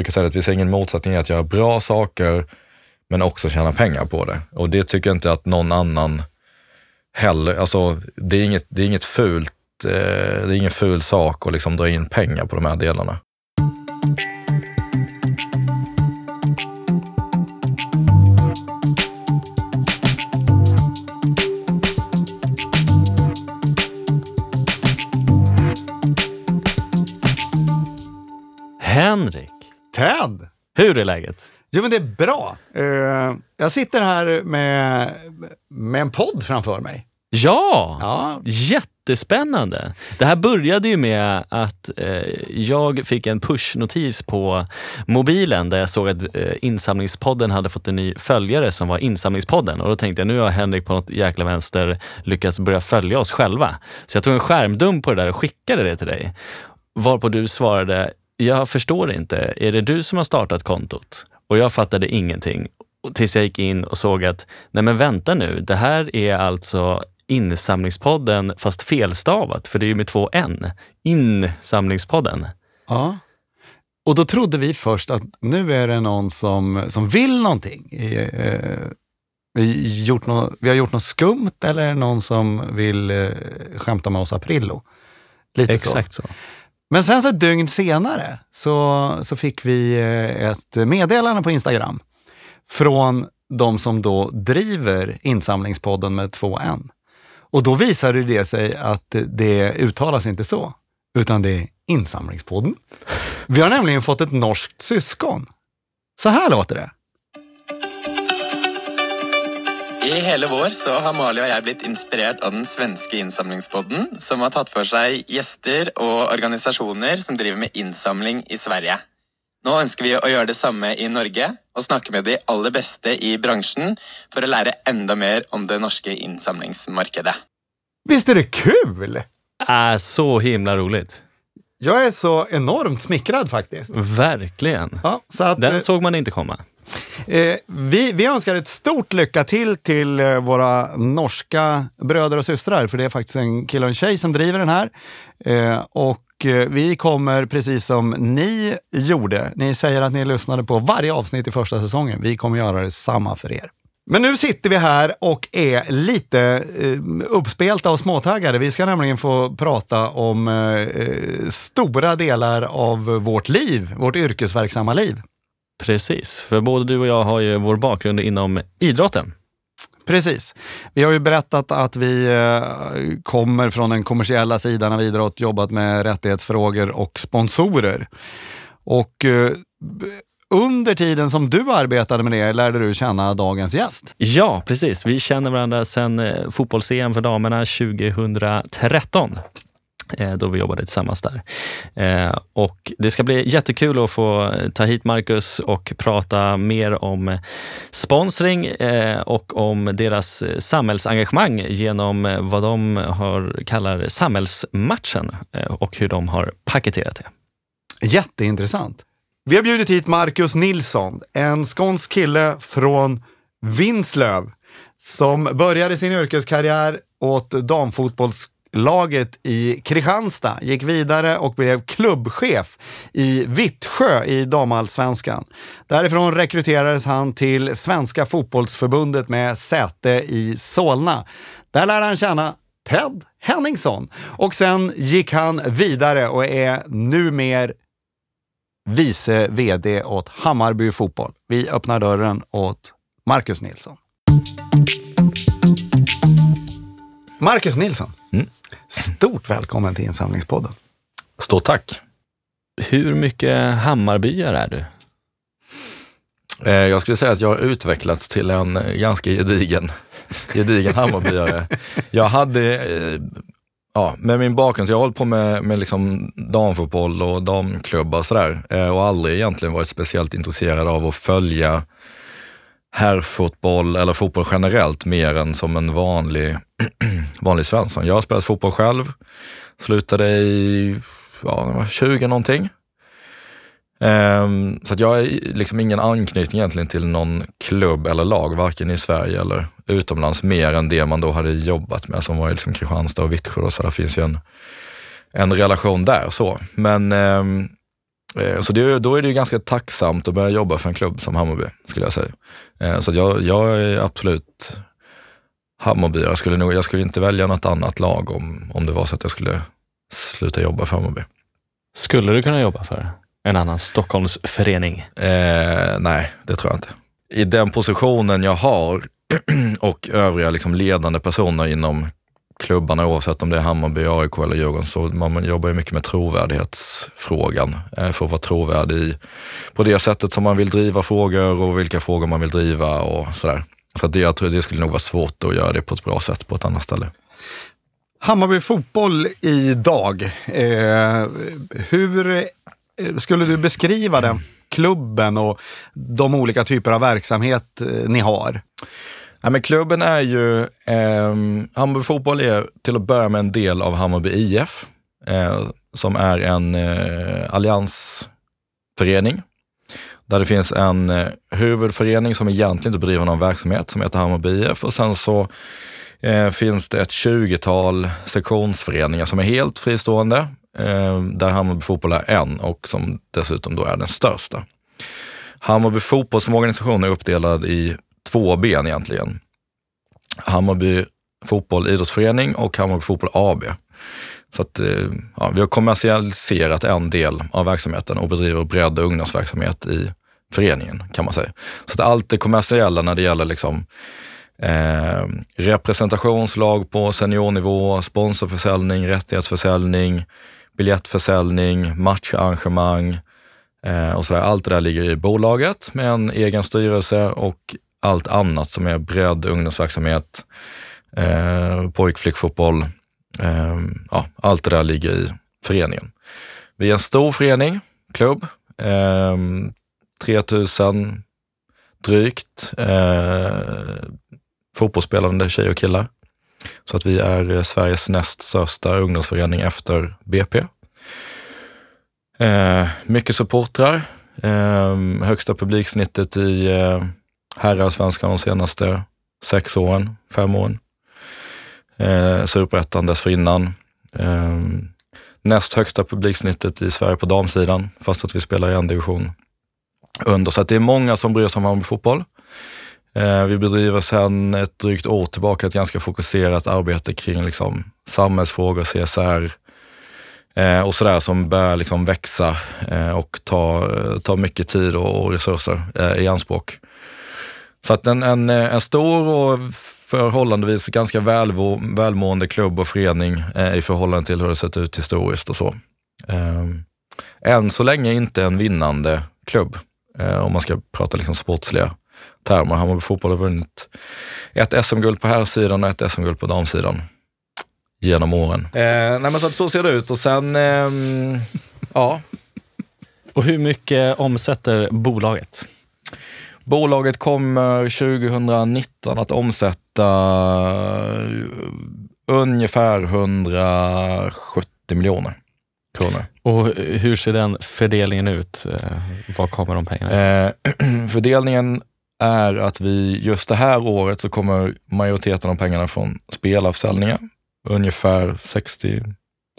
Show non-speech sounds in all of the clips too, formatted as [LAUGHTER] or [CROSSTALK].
brukar säga att vi ser ingen motsättning i att göra bra saker men också tjäna pengar på det. Och det tycker jag inte att någon annan heller, alltså det är inget, det är inget fult, eh, det är ingen ful sak att liksom dra in pengar på de här delarna. Henrik, Ted! hur är läget? Jo, men det är bra. Eh, jag sitter här med, med en podd framför mig. Ja, Ja, jättespännande. Det här började ju med att eh, jag fick en pushnotis på mobilen där jag såg att eh, Insamlingspodden hade fått en ny följare som var Insamlingspodden och då tänkte jag nu har Henrik på något jäkla vänster lyckats börja följa oss själva. Så jag tog en skärmdump på det där och skickade det till dig. Varpå du svarade, jag förstår inte, är det du som har startat kontot? Och jag fattade ingenting. Tills jag gick in och såg att, nej men vänta nu, det här är alltså Insamlingspodden fast felstavat, för det är ju med två N. Insamlingspodden. ja. Och då trodde vi först att nu är det någon som, som vill någonting. Eh, vi, gjort nå, vi har gjort något skumt eller är det någon som vill eh, skämta med oss Aprillo. Lite så. Exakt så. Men sen så ett dygn senare så, så fick vi eh, ett meddelande på Instagram från de som då driver insamlingspodden med två N. Och då visade det sig att det uttalas inte så, utan det är insamlingspodden. Vi har nämligen fått ett norskt syskon. Så här låter det. I hele vår så har Mali og jeg blitt inspirert av den svenske innsamlingspodden, som har tatt for seg gjester og organisasjoner som driver med innsamling i Sverige. Nå ønsker vi å gjøre det samme i Norge, og snakke med de aller beste i bransjen for å lære enda mer om det norske innsamlingsmarkedet. Visst är det kul? Äh, så himla roligt. Jag är så enormt smickrad faktiskt. Verkligen. Ja, så att, Den eh, såg man inte komma. Eh, vi, vi önskar ett stort lycka till till eh, våra norska bröder och systrar, för det är faktiskt en kille och en tjej som driver den här. Eh, och eh, vi kommer, precis som ni gjorde, ni säger att ni lyssnade på varje avsnitt i första säsongen, vi kommer göra detsamma för er. Men nu sitter vi här och är lite eh, uppspelta och småtaggade. Vi ska nämligen få prata om eh, eh, stora delar av vårt liv, vårt yrkesverksamma liv. Precis, för både du och jag har ju vår bakgrund inom idrotten. Precis. Vi har ju berättat att vi eh, kommer från den kommersiella sidan av idrott, jobbat med rättighetsfrågor och sponsorer. Och eh, under tiden som du arbetade med det lärde du känna dagens gäst. Ja, precis. Vi känner varandra sedan eh, fotbolls-EM för damerna 2013 eh, då vi jobbade tillsammans där. Eh, och det ska bli jättekul att få ta hit Marcus och prata mer om sponsring och om deras samhällsengagemang genom vad de har, kallar samhällsmatchen och hur de har paketerat det. Jätteintressant. Vi har bjudit hit Marcus Nilsson, en skånsk kille från Vinslöv som började sin yrkeskarriär åt damfotbollslaget i Kristianstad, gick vidare och blev klubbchef i Vittsjö i damallsvenskan. Därifrån rekryterades han till Svenska fotbollsförbundet med säte i Solna. Där lärde han känna Ted Henningsson och sen gick han vidare och är numer vice vd åt Hammarby Fotboll. Vi öppnar dörren åt Marcus Nilsson. Marcus Nilsson, Mm. stort välkommen till Insamlingspodden. Stort tack. Hur mycket Hammarbyare är du? Eh, Jag skulle säga att jag har utvecklats till en ganska gedigen, gedigen Hammarbyare. [LAUGHS] Jag hade, eh, ja, med min bakgrund, så jag har hållit på med, med liksom damfotboll och damklubbar och sådär eh, och aldrig egentligen varit speciellt intresserad av att följa herrfotboll eller fotboll generellt mer än som en vanlig, [CLEARS THROAT] vanlig svensson. Jag har spelat fotboll själv, slutade i ja, 20 någonting. Um, så att jag har liksom ingen anknytning egentligen till någon klubb eller lag, varken i Sverige eller utomlands, mer än det man då hade jobbat med som var i liksom Kristianstad och Vittsjö. Så det finns ju en, en relation där. så. Men um, så det, då är det ju ganska tacksamt att börja jobba för en klubb som Hammarby, skulle jag säga. Eh, så jag, jag är absolut Hammarby. Jag skulle, nog, jag skulle inte välja något annat lag om, om det var så att jag skulle sluta jobba för Hammarby. Skulle du kunna jobba för en annan Stockholmsförening? Eh, nej, det tror jag inte. I den positionen jag har [CLEARS THROAT] och övriga liksom ledande personer inom klubbarna, oavsett om det är Hammarby, AIK eller Djurgården, så man jobbar ju mycket med trovärdighetsfrågan eh, för att vara trovärdig på det sättet som man vill driva frågor och vilka frågor man vill driva och sådär. Så det, jag tror det skulle nog vara svårt att göra det på ett bra sätt på ett annat ställe. Hammarby fotboll idag. Eh, hur Eh, skulle du beskriva den klubben och de olika typer av verksamhet eh, ni har? Ja, men klubben är ju, eh, Hammarby fotboll är till att börja med en del av Hammarby IF, eh, som är en eh, alliansförening. Där det finns en eh, huvudförening som egentligen inte bedriver någon verksamhet som heter Hammarby IF och sen så eh, finns det ett 20-tal sektionsföreningar som är helt fristående, eh, där Hammarby fotboll är en och som dessutom då är den största. Hammarby fotboll som organisation är uppdelad i två ben egentligen. Hammarby fotboll idrottsförening och Hammarby fotboll AB. Så att, eh, ja, vi har kommersialiserat en del av verksamheten och bedriver bredd och ungdomsverksamhet i föreningen kan man säga. Så att allt det kommersiella när det gäller liksom, eh, representationslag på seniornivå, sponsorförsäljning, rättighetsförsäljning, biljettförsäljning, matcharrangemang eh, och sådär. Allt det där ligger i bolaget med en egen styrelse och allt annat som är bredd, ungdomsverksamhet, eh, pojk, flickfotboll. Eh, ja, allt det där ligger i föreningen. Vi är en stor förening, klubb. Eh, 3000 drygt eh, fotbollsspelande tjejer och killar. Så att vi är eh, Sveriges näst största ungdomsförening efter BP. Eh, mycket supportrar. Eh, högsta publiksnittet i eh, herrallsvenskan de senaste sex åren, fem åren. Eh, Superettan dessförinnan. Eh, näst högsta publiksnittet i Sverige på damsidan, fast att vi spelar i en division under. Så att det är många som bryr sig om Hammarby fotboll. Eh, vi bedriver sedan ett drygt år tillbaka ett ganska fokuserat arbete kring liksom, samhällsfrågor, CSR eh, och sådär som börjar liksom växa eh, och ta, ta mycket tid och resurser i anspråk. Så att en, en, en stor och förhållandevis ganska väl, välmående klubb och förening i förhållande till hur det sett ut historiskt och så. Än så länge inte en vinnande klubb, om man ska prata liksom sportsliga termer. Hammarby fotboll har vunnit ett SM-guld på herrsidan och ett SM-guld på damsidan genom åren. Eh, nej men så, så ser det ut och sen, ehm, ja. Och hur mycket omsätter bolaget? Bolaget kommer 2019 att omsätta ungefär 170 miljoner kronor. Och hur ser den fördelningen ut? Eh, var kommer de pengarna eh, [CLEARS THROAT] Fördelningen är att vi just det här året så kommer majoriteten av pengarna från spelavsäljningar, Ungefär 60,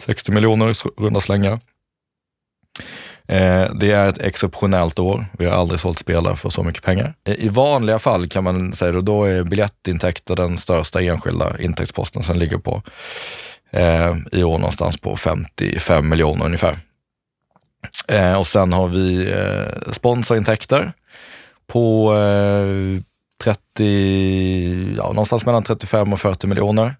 60 miljoner runda slängar. Eh, det är ett exceptionellt år. Vi har aldrig sålt spelare för så mycket pengar. Eh, I vanliga fall kan man säga att då är biljettintäkter den största enskilda intäktsposten som ligger på eh, i år någonstans på 55 miljoner ungefär. Och sen har vi sponsorintäkter på eh, 30, ja, någonstans mellan 35 och 40 miljoner.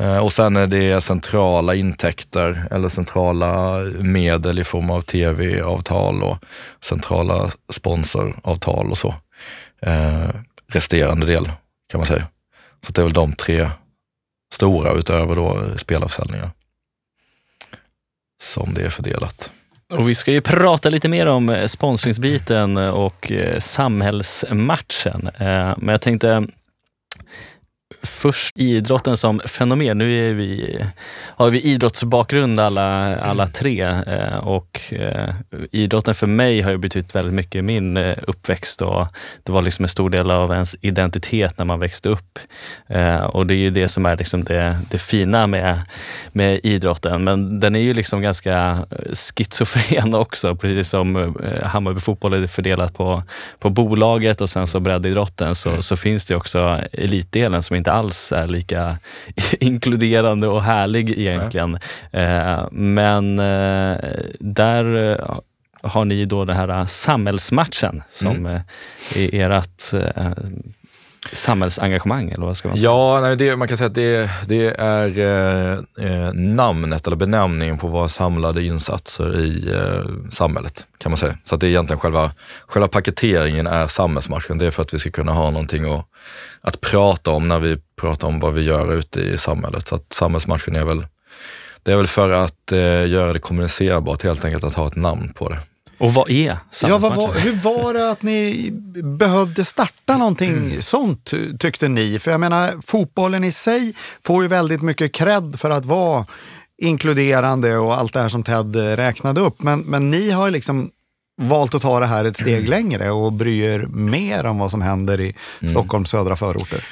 Eh, och sen är det centrala intäkter eller centrala medel i form av tv-avtal och centrala sponsoravtal och så. Eh, resterande del kan man säga. Så det är väl de tre stora utöver då spelarförsäljningar som det är fördelat. Och vi ska ju prata lite mer om eh, sponsringsbiten och eh, samhällsmatchen. Eh, men jag tänkte först idrotten som fenomen. Nu är vi, har vi idrottsbakgrund alla, alla tre eh, och eh, idrotten för mig har ju betytt väldigt mycket i min eh, uppväxt och det var liksom en stor del av ens identitet när man växte upp. Och det är ju det som är liksom det, det fina med, med idrotten. Men den är ju liksom ganska schizofren [LAUGHS] också, precis som Hammarby fotboll är fördelat på, på bolaget och sen så breddidrotten så, så finns det också elitdelen som inte alls är lika [LAUGHS] inkluderande och härlig egentligen. Eh, men eh, där eh, har ni då den här samhällsmatchen som Mm. eh, är ert eh, samhällsengagemang, eller vad ska man säga? Ja, nej, det, man kan säga att det, det är eh, eh, namnet eller benämningen på våra samlade insatser i eh, samhället kan man säga. Så att det är egentligen själva, själva paketeringen är samhällsmatchen. Det är för att vi ska kunna ha någonting att, att prata om när vi pratar om vad vi gör ute i samhället. Så att samhällsmatchen är väl, det är väl för att eh, göra det kommunicerbart helt enkelt, att ha ett namn på det. Och vad är Ja, vad samhällsmatchen? hur var det att ni behövde starta någonting sånt ty- tyckte ni? För jag menar, fotbollen i sig får ju väldigt mycket cred för att vara inkluderande och allt det här som Ted räknade upp. Men, men ni har liksom valt att ta det här ett steg längre och bry er mer om vad som händer i Stockholms södra förorter.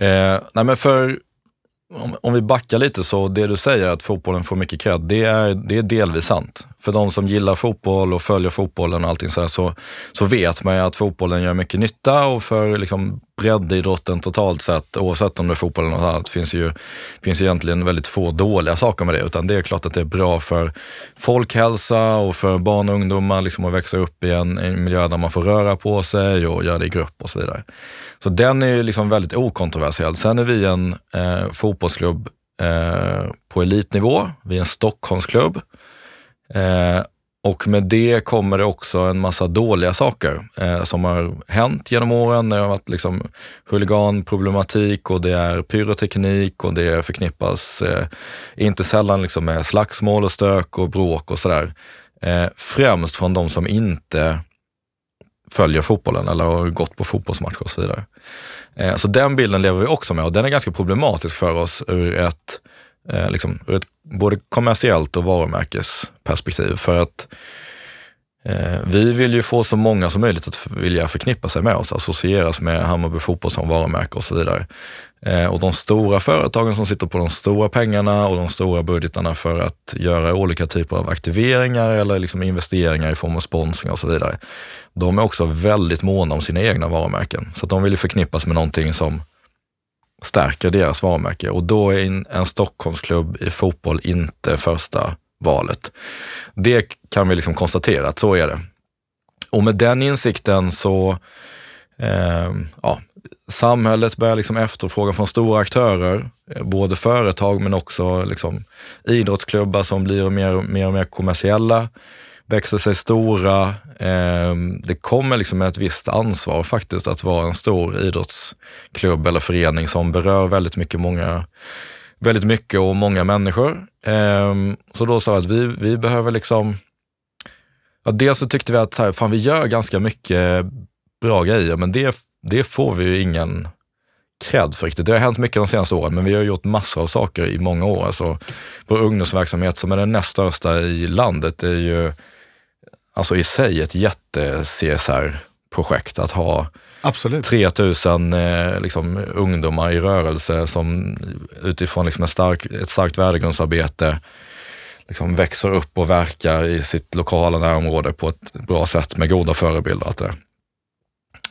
Eh, nej men för, om, om vi backar lite så, det du säger att fotbollen får mycket cred, det är, det är delvis sant. För de som gillar fotboll och följer fotbollen och allting sådär så, så vet man ju att fotbollen gör mycket nytta och för liksom breddidrotten totalt sett, oavsett om det är fotboll eller något annat, finns ju finns ju egentligen väldigt få dåliga saker med det. Utan det är klart att det är bra för folkhälsa och för barn och ungdomar liksom att växa upp i en, en miljö där man får röra på sig och göra det i grupp och så vidare. Så den är ju liksom väldigt okontroversiell. Sen är vi en eh, fotbollsklubb eh, på elitnivå. Vi är en Stockholmsklubb. Eh, och med det kommer det också en massa dåliga saker eh, som har hänt genom åren. Det har varit liksom huliganproblematik och det är pyroteknik och det förknippas eh, inte sällan liksom med slagsmål och stök och bråk och sådär. Eh, främst från de som inte följer fotbollen eller har gått på fotbollsmatcher och så vidare. Eh, så den bilden lever vi också med och den är ganska problematisk för oss ur ett, eh, liksom, ur ett både kommersiellt och varumärkesperspektiv. För att eh, vi vill ju få så många som möjligt att vilja förknippa sig med oss, associeras med Hammarby fotboll som varumärke och så vidare. Eh, och de stora företagen som sitter på de stora pengarna och de stora budgetarna för att göra olika typer av aktiveringar eller liksom investeringar i form av sponsring och så vidare. De är också väldigt måna om sina egna varumärken. Så att de vill ju förknippas med någonting som stärker deras varumärke och då är en, en Stockholmsklubb i fotboll inte första valet. Det kan vi liksom konstatera att så är det. Och med den insikten så, eh, ja, samhället börjar liksom efterfråga från stora aktörer, eh, både företag men också liksom idrottsklubbar som blir mer mer, och mer kommersiella, växer sig stora. Eh, det kommer liksom med ett visst ansvar faktiskt att vara en stor idrottsklubb eller förening som berör väldigt mycket, många, väldigt mycket och många människor. Eh, så då sa jag att vi, vi behöver liksom, ja, dels så tyckte vi att så här, fan, vi gör ganska mycket bra grejer, men det, det får vi ju ingen cred för riktigt. Det har hänt mycket de senaste åren, men vi har gjort massor av saker i många år. Alltså, vår ungdomsverksamhet som är den näst största i landet är ju alltså i sig ett jätte-CSR-projekt. Att ha Absolut. 3000 eh, liksom, ungdomar i rörelse som utifrån liksom, stark, ett starkt värdegrundsarbete liksom, växer upp och verkar i sitt lokala närområde på ett bra sätt med goda förebilder. Allt det.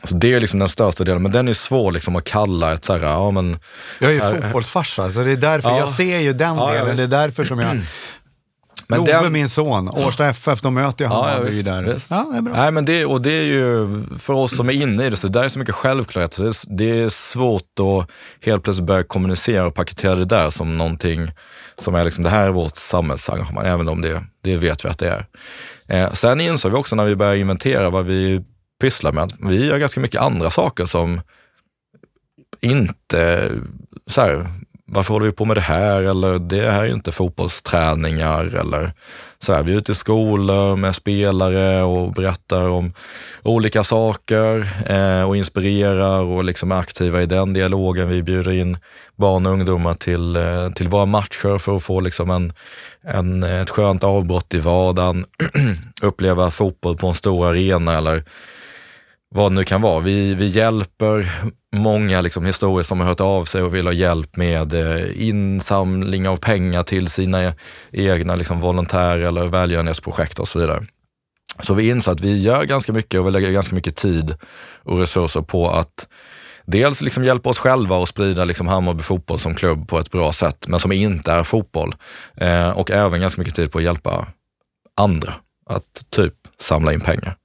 Så det är liksom den största delen, men den är svår liksom, att kalla ett så här, ja men Jag är ju fotbollsfarsa, så det är därför Ja. jag ser ju den Ja, delen. det är därför som jag... [CLEARS THROAT] Men Love, den- min son, Årsta FF, de möter ju Ja, ja, Hammarby visst, där. visst. Ja, det är bra. Nej, men det, och det är ju för oss som är inne i det, så det där är så mycket självklarhet. Så det, är, det är svårt att helt plötsligt börja kommunicera och paketera det där som någonting som är liksom, det här är vårt samhällsengagemang, även om det, det vet vi att det är. Eh, sen insåg vi också när vi började inventera vad vi pysslar med, att vi gör ganska mycket andra saker som inte, så här, varför håller vi på med det här? Eller det här är ju inte fotbollsträningar. Eller så här, vi är ute i skolor med spelare och berättar om olika saker eh, och inspirerar och liksom är aktiva i den dialogen. Vi bjuder in barn och ungdomar till, eh, till våra matcher för att få liksom en, en, ett skönt avbrott i vardagen, [CLEARS THROAT] uppleva fotboll på en stor arena eller vad det nu kan vara. Vi, vi hjälper många liksom, historier som har hört av sig och vill ha hjälp med eh, insamling av pengar till sina egna liksom, volontärer eller välgörenhetsprojekt och så vidare. Så vi inser att vi gör ganska mycket och vi lägger ganska mycket tid och resurser på att dels liksom hjälpa oss själva och sprida liksom Hammarby fotboll som klubb på ett bra sätt, men som inte är fotboll. Eh, och även ganska mycket tid på att hjälpa andra att typ samla in pengar.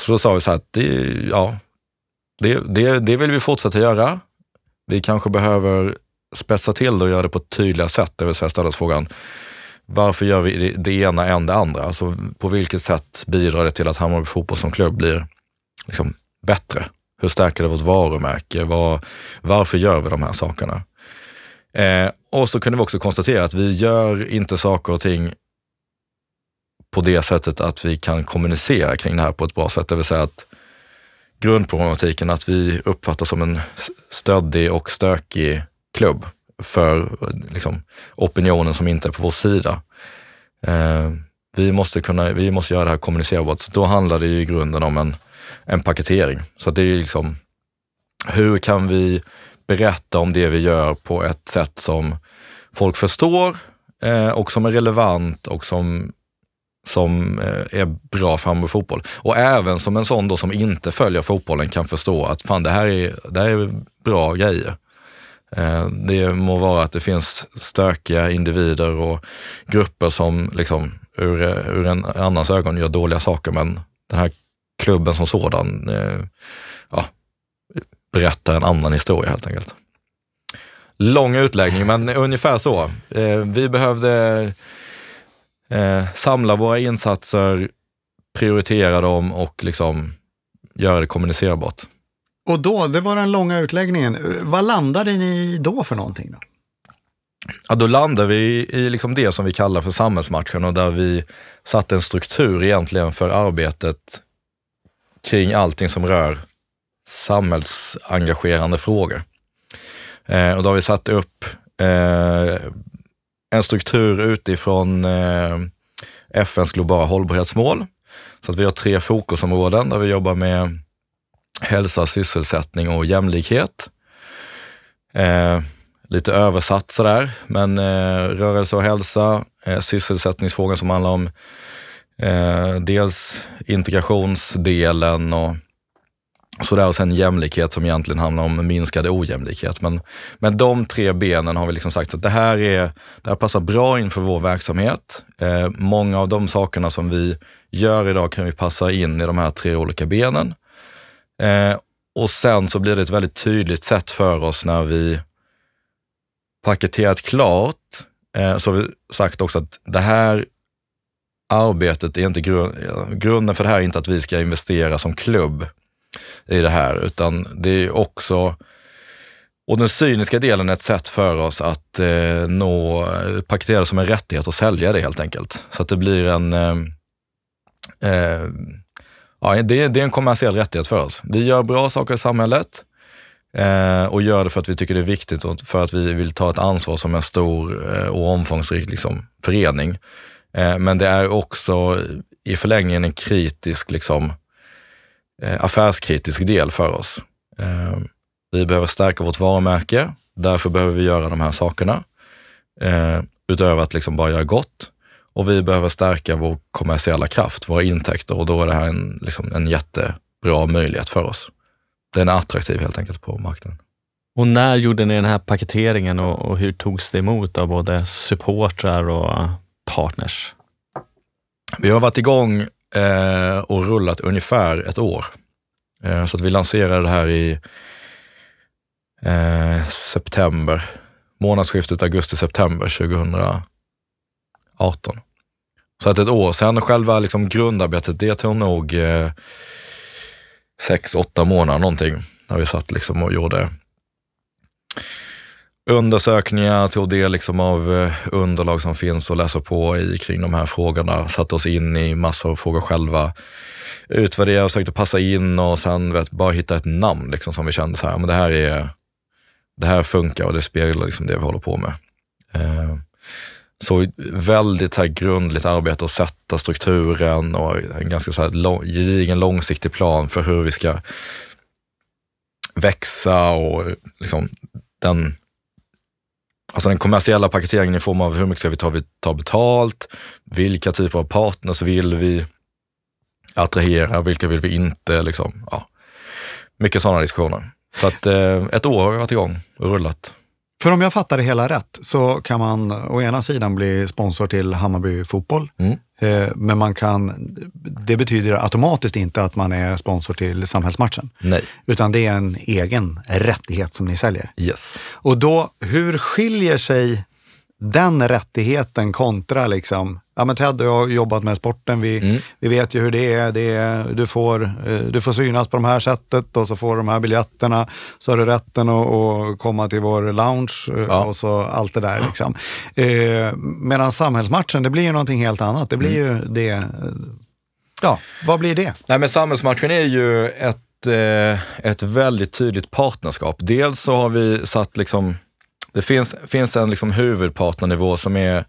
Så då sa vi så här att det, ja, det, det, det vill vi fortsätta göra. Vi kanske behöver spetsa till det och göra det på ett tydligare sätt, det vill säga ställa oss frågan varför gör vi det, det ena än det andra? Alltså på vilket sätt bidrar det till att Hammarby fotboll som klubb blir liksom, bättre? Hur stärker det vårt varumärke? Var, varför gör vi de här sakerna? Eh, och så kunde vi också konstatera att vi gör inte saker och ting på det sättet att vi kan kommunicera kring det här på ett bra sätt. Det vill säga att grundproblematiken att vi uppfattas som en stöddig och stökig klubb för liksom, opinionen som inte är på vår sida. Eh, vi, måste kunna, vi måste göra det här kommunicerbart. Så då handlar det ju i grunden om en, en paketering. Så det är liksom, hur kan vi berätta om det vi gör på ett sätt som folk förstår eh, och som är relevant och som som eh, är bra för Hamburg fotboll. Och även som en sån då som inte följer fotbollen kan förstå att fan det här är, det här är bra grejer. Eh, det må vara att det finns stökiga individer och grupper som liksom ur, ur en annans ögon gör dåliga saker men den här klubben som sådan eh, ja, berättar en annan historia helt enkelt. Lång utläggning men ungefär så. Vi behövde eh, samla våra insatser, prioritera dem och liksom göra det kommunicerbart. Och då, det var den långa utläggningen. Vad landade ni då för någonting? Då? Ja, då landade vi i liksom det som vi kallar för samhällsmatchen och där vi satte en struktur egentligen för arbetet kring allting som rör samhällsengagerande frågor. Eh, och då har vi satt upp eh, en struktur utifrån eh, FNs globala hållbarhetsmål. Så att vi har tre fokusområden där vi jobbar med hälsa, sysselsättning och jämlikhet. Eh, lite översatt sådär, men eh, rörelse och hälsa, eh, sysselsättningsfrågan som handlar om eh, dels integrationsdelen och Sådär och sen jämlikhet som egentligen handlar om minskad ojämlikhet. Men, men de tre benen har vi liksom sagt att det här, är, det här passar bra in för vår verksamhet. Eh, många av de sakerna som vi gör idag kan vi passa in i de här tre olika benen. Eh, och sen så blir det ett väldigt tydligt sätt för oss när vi paketerat klart, eh, så har vi sagt också att det här arbetet är inte grund, eh, grunden för det här är inte att vi ska investera som klubb i det här, utan det är också och den cyniska delen är ett sätt för oss att eh, nå, paketera det som en rättighet och sälja det helt enkelt. Så att det blir en, eh, eh, ja, det, det, är en kommersiell rättighet för oss. Vi gör bra saker i samhället eh, och gör det för att vi tycker det är viktigt och för att vi vill ta ett ansvar som en stor eh, och omfångsrik liksom, förening. Eh, men det är också i förlängningen en kritisk liksom, Eh, affärskritisk del för oss. Eh, vi behöver stärka vårt varumärke, därför behöver vi göra de här sakerna. Eh, utöver att liksom bara göra gott. Och vi behöver stärka vår kommersiella kraft, våra intäkter och då är det här en, liksom en jättebra möjlighet för oss. Den är attraktiv helt enkelt på marknaden. Och när gjorde ni den här paketeringen och, och hur togs det emot av både supportrar och partners? Vi har varit igång eh, och rullat ungefär ett år. Eh, så att vi lanserade det här i eh, september, månadsskiftet augusti-september 2018. Så att ett år sen själva liksom grundarbetet, det tog nog eh, sex, åtta månader någonting när vi satt liksom och gjorde undersökningar, tog del liksom av eh, underlag som finns och läsa på i kring de här frågorna. Satte oss in i massor av frågor själva. Utvärderade, och försökte passa in och sen vet, bara hitta ett namn liksom, som vi kände så här, men det här är det här funkar och det speglar liksom det vi håller på med. Eh, så väldigt så här grundligt arbete att sätta strukturen och en ganska så här lång, gedigen långsiktig plan för hur vi ska växa och liksom den, alltså den kommersiella paketeringen i form av hur mycket ska vi ta, vi ta betalt, vilka typer av partners vill vi attrahera, vilka vill vi inte, liksom, ja. mycket sådana diskussioner. Så att eh, ett år har vi varit igång och rullat. För om jag fattar det hela rätt så kan man å ena sidan bli sponsor till Hammarby Fotboll. Mm. Eh, men man kan, det betyder automatiskt inte att man är sponsor till samhällsmatchen. Nej. Utan det är en egen rättighet som ni säljer. Yes. Och då, hur skiljer sig den rättigheten kontra liksom, ja men Ted och jag har jobbat med sporten, vi, Mm. vi vet ju hur det är, det är du, får, eh, du får synas på de här sättet och så får du de här biljetterna, så har du rätten att, att komma till vår lounge eh, Ja. och så allt det där. Liksom. Eh, medan samhällsmatchen, det blir ju någonting helt annat. Det blir Mm. ju det, eh, ja, vad blir det? Nej, men samhällsmatchen är ju ett, eh, ett väldigt tydligt partnerskap. Dels så har vi satt liksom, det finns, finns en liksom huvudpartnernivå som är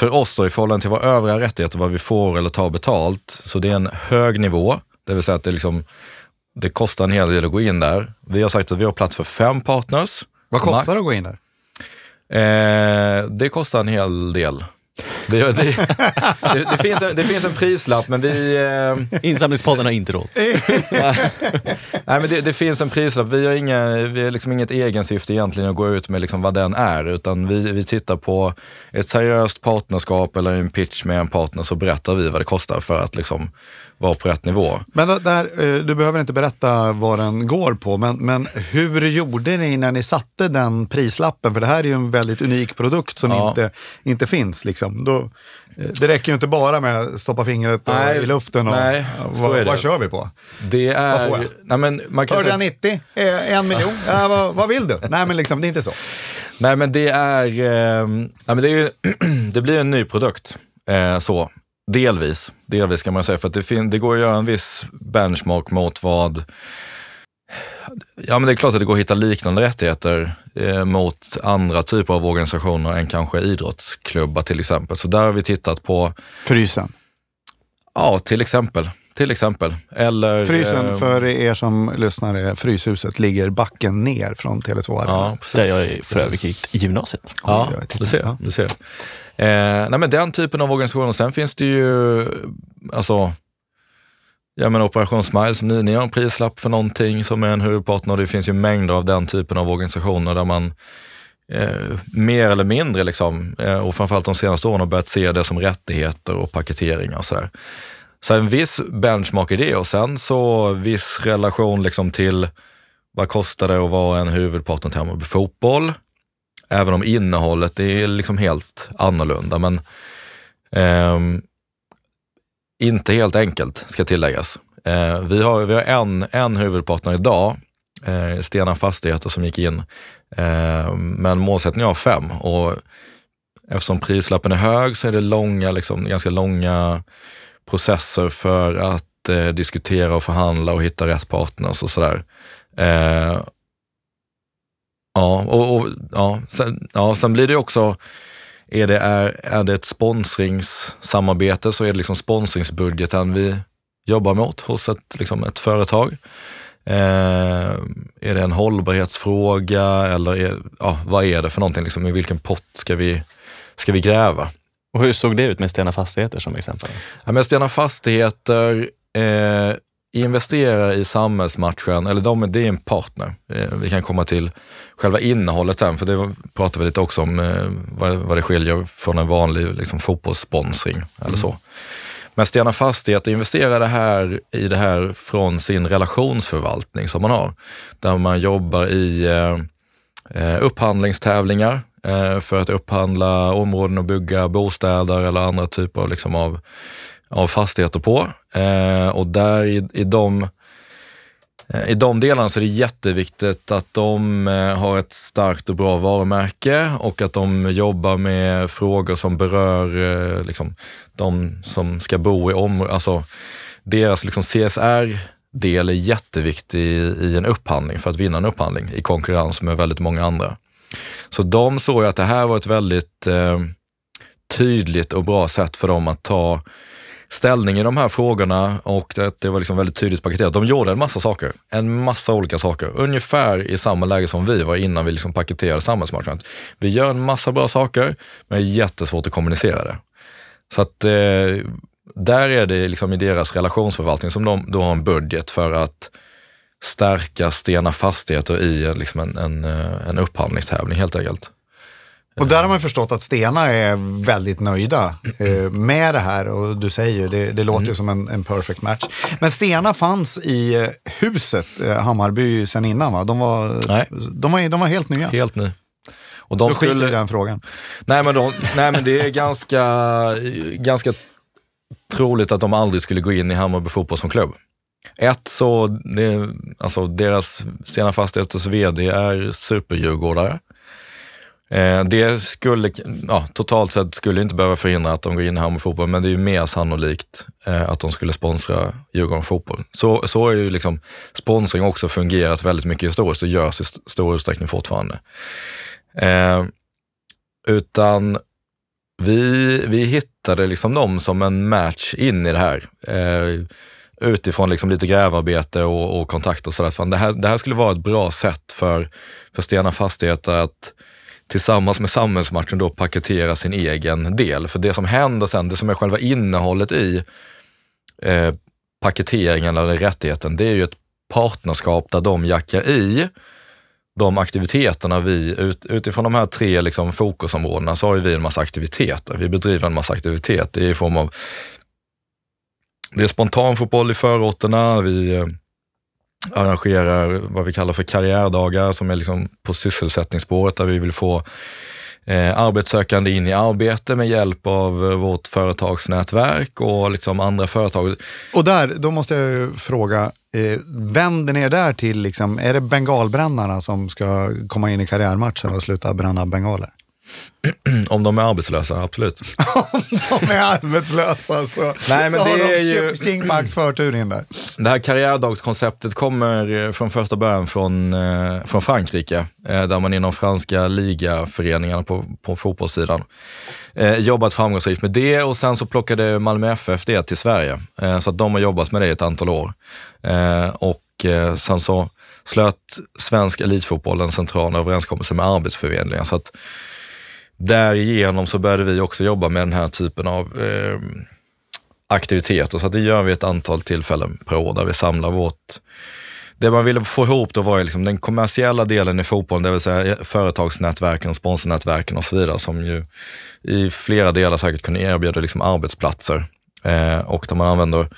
för oss då, i förhållande till våra övriga rättigheter, vad vi får eller tar betalt. Så det är en hög nivå, det vill säga att det, liksom, det kostar en hel del att gå in där. Vi har sagt att vi har plats för fem partners. Vad kostar Max. det att gå in där? Eh, det kostar en hel del. Det, det, det, det, finns en, det finns en prislapp, men vi... Eh, Insamlingspodden har inte råd. Nej, men det, det finns en prislapp. Vi har, inga, vi har liksom inget egensyfte egentligen att gå ut med liksom vad den är, utan vi, vi tittar på ett seriöst partnerskap eller en pitch med en partner så berättar vi vad det kostar för att liksom vara på rätt nivå. Men där, eh, du behöver inte berätta vad den går på, men, men hur gjorde ni när ni satte den prislappen? För det här är ju en väldigt unik produkt som Ja. inte, inte finns. Liksom. Då, eh, det räcker ju inte bara med att stoppa fingret Nej, i luften och nej, vad, är vad kör vi på? Det Vad får är... jag? Nej, men man kan säga, 190? Eh, En miljon? Ja, vad, vad vill du? Nej, men liksom, det är inte så. nej, men det är... Eh, nej, men det, är ju, [CLEARS THROAT] det blir en ny produkt. Eh, så. Delvis, delvis kan man säga, för att det, det går att göra en viss benchmark mot vad Ja, men det är klart att det går att hitta liknande rättigheter eh, mot andra typer av organisationer än kanske idrottsklubbar till exempel. Så där har vi tittat på, Frysen. ja till exempel, till exempel. Eller, Frysen, eh, för er som lyssnar, är Fryshuset ligger backen ner från Tele2 Arena. Ja, precis. Där jag är för övrigt gick i gymnasiet. Ja, du ser. Du ser. Eh, nej, men den typen av organisationer. Sen finns det ju, alltså, Ja men Operation Smile som ni, ni har en prislapp för någonting som är en huvudpartner. Det finns ju mängder av den typen av organisationer där man eh, mer eller mindre, liksom, eh, och framförallt de senaste åren har börjat se det som rättigheter och paketeringar och sådär. Så en viss benchmark i det och sen så viss relation liksom till vad kostar det att vara en huvudpartner till Hammarby Fotboll? Även om innehållet är liksom helt annorlunda. Men ehm, inte helt enkelt ska tilläggas. Eh, vi har, vi har en, en huvudpartner idag, eh, Stena Fastigheter som gick in. Eh, men målsättningen var fem och eftersom prislappen är hög så är det långa, liksom, ganska långa processer för att eh, diskutera och förhandla och hitta rätt partners och sådär. Eh, ja, och, och, ja, sen, ja, sen blir det också, är det, är, är det ett sponsringssamarbete så är det liksom sponsringsbudgeten vi jobbar mot hos ett, liksom ett företag. Eh, är det en hållbarhetsfråga eller är, ja, vad är det för någonting? Liksom, I vilken pott ska vi, ska vi gräva? Och hur såg det ut med Stena Fastigheter som exempel? Ja, men Stena Fastigheter eh, investerar i samhällsmatchen, eller de, det är en partner. Eh, vi kan komma till själva innehållet sen, för det pratar vi lite också om eh, vad, vad det skiljer från en vanlig liksom, fotbollssponsring eller så. Men Stena Fastigheter investerar det här, i det här från sin relationsförvaltning som man har, där man jobbar i eh, eh, upphandlingstävlingar eh, för att upphandla områden och bygga bostäder eller andra typer av, liksom av, av fastigheter på. Eh, och där i, i de eh, I de delarna så är det jätteviktigt att de eh, har ett starkt och bra varumärke och att de jobbar med frågor som berör eh, liksom, de som ska bo i området. Alltså, deras liksom, CSR-del är jätteviktig i en upphandling för att vinna en upphandling i konkurrens med väldigt många andra. Så de såg att det här var ett väldigt eh, tydligt och bra sätt för dem att ta ställning i de här frågorna och det, det var liksom väldigt tydligt paketerat. De gjorde en massa saker, en massa olika saker, ungefär i samma läge som vi var innan vi liksom paketerade samhällsmarknaden. Vi gör en massa bra saker, men det är jättesvårt att kommunicera det. Så att eh, där är det liksom i deras relationsförvaltning som de då har en budget för att stärka Stena Fastigheter i liksom en, en, eh, en upphandlingstävling helt enkelt. Och där har man förstått att Stena är väldigt nöjda eh, med det här och du säger det, det låter ju som en, en perfect match. Men Stena fanns i eh, huset eh, Hammarby sen innan va? De var, Nej. de var, de var helt nya. Helt ny. Och de Då skiter vi i den frågan. Nej men, de, nej men det är ganska, ganska troligt att de aldrig skulle gå in i Hammarby fotboll som klubb. Ett, så det, alltså deras Stena Fastigheters vd är superdjurgårdare. Eh, det skulle, ja, totalt sett skulle inte behöva förhindra att de går in i Hammarby fotboll, men det är ju mer sannolikt eh, att de skulle sponsra Djurgården fotboll. Så, så är ju liksom sponsring också fungerat väldigt mycket historiskt och görs i st stor utsträckning fortfarande. Eh, utan vi, vi hittade liksom dem som en match in i det här. Eh, utifrån liksom lite grävarbete och, och kontakter och sådär. Det här, det här skulle vara ett bra sätt för, för Stena Fastigheter att tillsammans med samhällsmatchen då paketera sin egen del. För det som händer sen, det som är själva innehållet i eh, paketeringen eller rättigheten, det är ju ett partnerskap där de jackar i de aktiviteterna vi, ut, utifrån de här tre liksom fokusområdena så har vi en massa aktiviteter. Vi bedriver en massa aktiviteter i form av det är spontanfotboll i förorterna, vi eh, arrangerar vad vi kallar för karriärdagar som är liksom på sysselsättningsspåret där vi vill få eh, arbetssökande in i arbete med hjälp av eh, vårt företagsnätverk och liksom andra företag. Och där, då måste jag ju fråga, eh, vänder ni er där till, liksom, är det bengalbrännarna som ska komma in i karriärmatchen och sluta bränna bengaler? [CLEARS THROAT] Om de är arbetslösa, absolut. [LAUGHS] Om de är arbetslösa så, Nej, men så det har de ju- King Max förtur in där. [CLEARS THROAT] Det här karriärdagskonceptet kommer eh, från första början från, eh, från Frankrike, eh, där man inom franska ligaföreningarna på, på fotbollssidan jobbat framgångsrikt med det och sen så plockade Malmö FF det till Sverige. Så att de har jobbat med det i ett antal år. Och sen så slöt svensk elitfotboll en central överenskommelse med Arbetsförmedlingen. Så att därigenom så började vi också jobba med den här typen av eh, aktiviteter. Så att det gör vi ett antal tillfällen per år där vi samlar vårt det man ville få ihop då var ju liksom den kommersiella delen i fotbollen, det vill säga företagsnätverken och sponsornätverken och så vidare som ju i flera delar säkert kunde erbjuda liksom arbetsplatser eh, och där man använder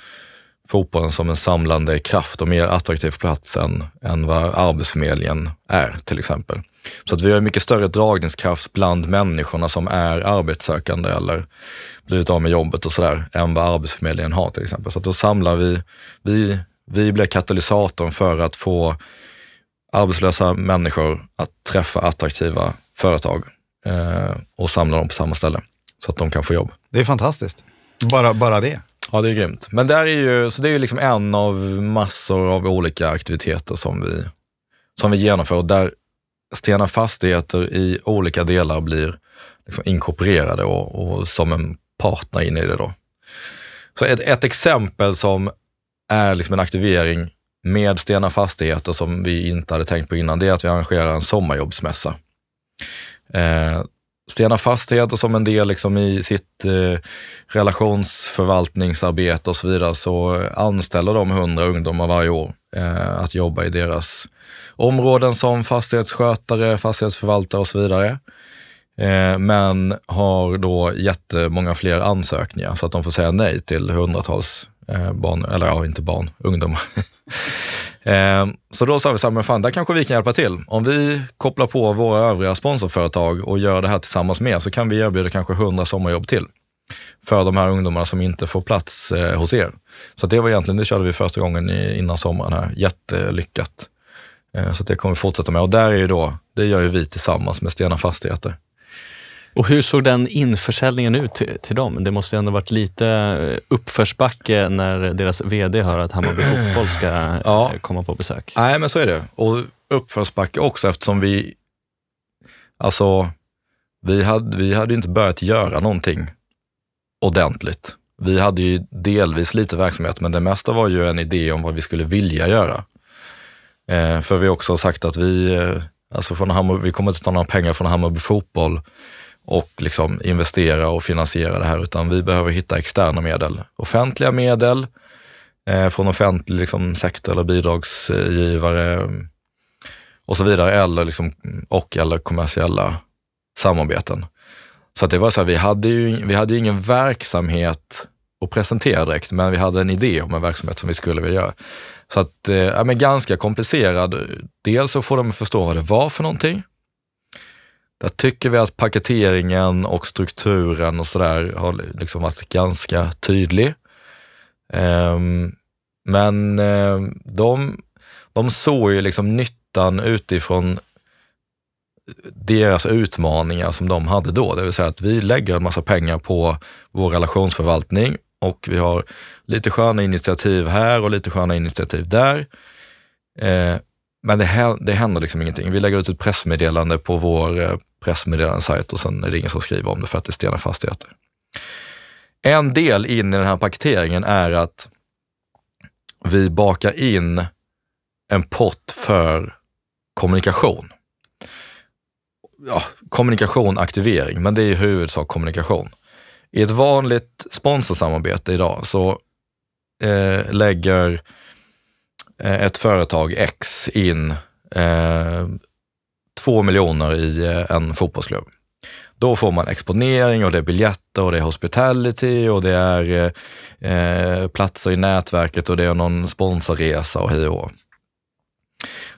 fotbollen som en samlande kraft och mer attraktiv plats än, än vad Arbetsförmedlingen är till exempel. Så att vi har mycket större dragningskraft bland människorna som är arbetssökande eller blivit av med jobbet och sådär än vad Arbetsförmedlingen har till exempel. Så att då samlar vi, vi, vi blir katalysatorn för att få arbetslösa människor att träffa attraktiva företag eh, och samla dem på samma ställe så att de kan få jobb. Det är fantastiskt. Bara, bara det. Ja, det är grymt. Men där är ju, så det är ju liksom en av massor av olika aktiviteter som vi, som vi genomför och där Stena Fastigheter i olika delar blir liksom inkorporerade och, och som en partner in i det. Då. Så ett, ett exempel som är liksom en aktivering med Stena Fastigheter som vi inte hade tänkt på innan, det är att vi arrangerar en sommarjobbsmässa. Eh, Stena Fastigheter som en del liksom i sitt eh, relationsförvaltningsarbete och så vidare så anställer de 100 ungdomar varje år eh, att jobba i deras områden som fastighetsskötare, fastighetsförvaltare och så vidare. Eh, men har då jättemånga fler ansökningar så att de får säga nej till hundratals eh, barn, eller ja, inte barn, ungdomar. [LAUGHS] Ehm, så då sa vi så här, men fan, där kanske vi kan hjälpa till. Om vi kopplar på våra övriga sponsorföretag och gör det här tillsammans med så kan vi erbjuda kanske 100 sommarjobb till. för de här ungdomarna som inte får plats eh, hos er. Så det var egentligen, det körde vi första gången innan sommaren här, jättelyckat. Ehm, så det kommer vi fortsätta med och där är ju då, det gör ju vi tillsammans med Stena Fastigheter. Och hur såg den införsäljningen ut till, till dem? Det måste ju ändå varit lite eh, uppförsbacke när deras VD hör att Hammarby Fotboll ska [CLEARS THROAT] Ja. eh, komma på besök. Nej, men så är det. Och uppförsbacke också eftersom vi, alltså, vi hade, vi hade inte börjat göra någonting ordentligt. Vi hade ju delvis lite verksamhet, men det mesta var ju en idé om vad vi skulle vilja göra. Eh, för vi har också sagt att vi, eh, alltså från Hammarby, vi kommer inte ta några pengar från Hammarby Fotboll och liksom investera och finansiera det här, utan vi behöver hitta externa medel. Offentliga medel eh, från offentlig liksom, sektor eller bidragsgivare eh, och så vidare, eller liksom, och eller kommersiella samarbeten. Så att det var så här, vi hade ju vi hade ju ingen verksamhet att presentera direkt, men vi hade en idé om en verksamhet som vi skulle vilja göra. Så att, eh, ja, men ganska komplicerad. Eh, dels så får de förstå vad det var för någonting. Där tycker vi att paketeringen och strukturen och sådär har liksom varit ganska tydlig. Ehm, men eh, de, de såg ju liksom nyttan utifrån deras utmaningar som de hade då. Det vill säga att vi lägger en massa pengar på vår relationsförvaltning och vi har lite sköna initiativ här och lite sköna initiativ där. Eh, men det, det händer liksom ingenting. Vi lägger ut ett pressmeddelande på vår eh, pressmeddelandesajt och sen är det ingen som skriver om det för att det är Stena Fastigheter. En del in i den här paketeringen är att vi bakar in en pott för kommunikation. Ja, kommunikation, aktivering, men det är i huvudsak kommunikation. I ett vanligt sponsorsamarbete idag så eh, lägger eh, Eh, ett företag X in eh, två miljoner i eh, en fotbollsklubb. Då får man exponering och det är biljetter och det är hospitality och det är eh, eh, platser i nätverket och det är någon sponsorresa och hej och hå.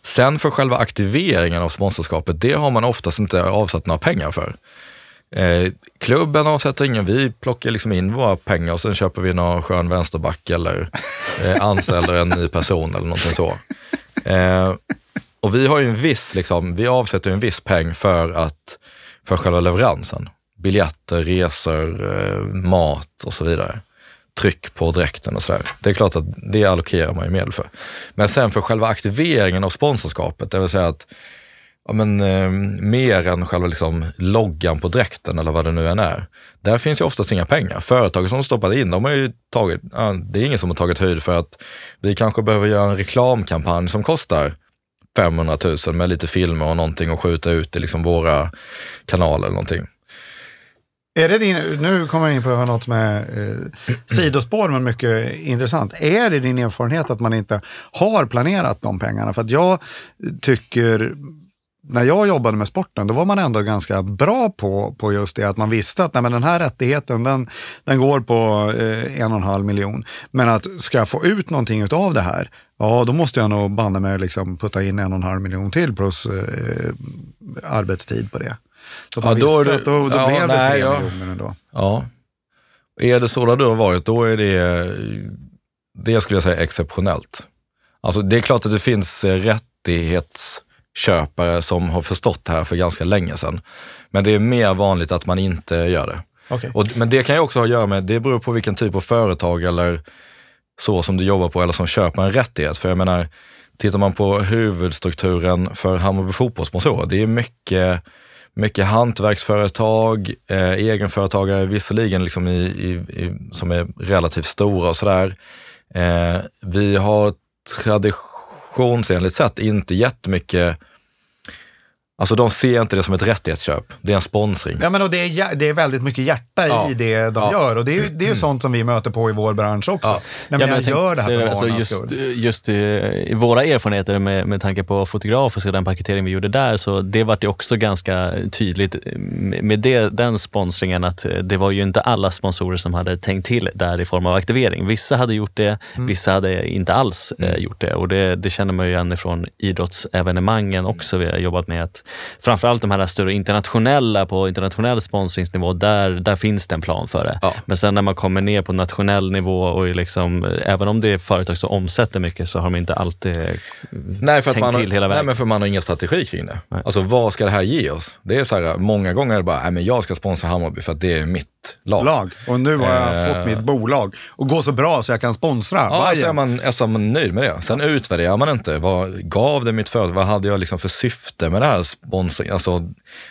Sen för själva aktiveringen av sponsorskapet, det har man oftast inte avsatt några pengar för. Eh, klubben avsätter ingen, vi plockar liksom in våra pengar och sen köper vi någon skön vänsterback eller eh, anställer en ny person eller någonting så. Eh, och vi har ju en viss, liksom, vi avsätter en viss peng för, att, för själva leveransen. Biljetter, resor, eh, mat och så vidare. Tryck på dräkten och sådär. Det är klart att det allokerar man ju medel för. Men sen för själva aktiveringen av sponsorskapet, det vill säga att ja, men, eh, mer än själva liksom, loggan på dräkten eller vad det nu än är. Där finns ju oftast inga pengar. Företag som stoppar in, de har ju tagit, ja, det är ingen som har tagit höjd för att vi kanske behöver göra en reklamkampanj som kostar 500 000 med lite filmer och någonting och skjuta ut i liksom våra kanaler eller någonting. Är det din, nu kommer jag in på något som är eh, sidospår men mycket intressant. Är det din erfarenhet att man inte har planerat de pengarna? För att jag tycker, när jag jobbade med sporten, då var man ändå ganska bra på, på just det. Att man visste att nej, men den här rättigheten, den, den går på eh, en och en halv miljon. Men att ska jag få ut någonting av det här, ja då måste jag nog banne mig liksom putta in en och en halv miljon till plus eh, arbetstid på det. Så man Ja, då är visste det- att då, då ja, blev det nej, tre ja. miljoner ändå. Ja. Är det så det har varit, då är det, det skulle jag säga exceptionellt. Alltså det är klart att det finns eh, rättighetsköpare som har förstått det här för ganska länge sedan. Men det är mer vanligt att man inte gör det. Okej. Och, men det kan ju också ha att göra med, det beror på vilken typ av företag eller så som du jobbar på eller som köper en rättighet. För jag menar, tittar man på huvudstrukturen för Hammarby fotbollssponsorer, det är mycket, mycket hantverksföretag, eh, egenföretagare, visserligen liksom i, i, i, som är relativt stora och sådär. Eh, vi har funktionsenligt sett inte jättemycket Alltså de ser inte det som ett rättighetsköp, det är en sponsring. Ja, men och det, är, det är väldigt mycket hjärta Ja. i det de Ja. gör och det är ju det är ju sånt som vi möter på i vår bransch också. Ja. Men jag, tänkte gör det här för alltså, just, skull. just i, i våra erfarenheter med, med tanke på fotografer och den paketering vi gjorde där, så det vart ju också ganska tydligt med det, den sponsringen att eh, det var ju inte alla sponsorer som hade tänkt till där i form av aktivering. Vissa hade gjort det, vissa hade inte alls eh, gjort det och det, det känner man ju igen ifrån idrottsevenemangen också vi har jobbat med. att framförallt de här större internationella, på internationell sponsringsnivå, där, där finns det en plan för det. Ja. Men sen när man kommer ner på nationell nivå och liksom, även om det är företag som omsätter mycket så har de inte alltid Nej, för tänkt man, har- till hela nej, vägen. men för man har ingen strategi kring det. Nej. Alltså vad ska det här ge oss? Det är så här, många gånger är det bara, nej, men jag ska sponsra Hammarby för att det är mitt lag. lag. Och nu har jag Eh. fått mitt bolag och går så bra så jag kan sponsra Ja, så är Bayern. man, alltså, är man nöjd med det. Sen utvärderar man inte. Vad gav det mitt företag? Vad hade jag liksom för syfte med det här sponsring? Alltså,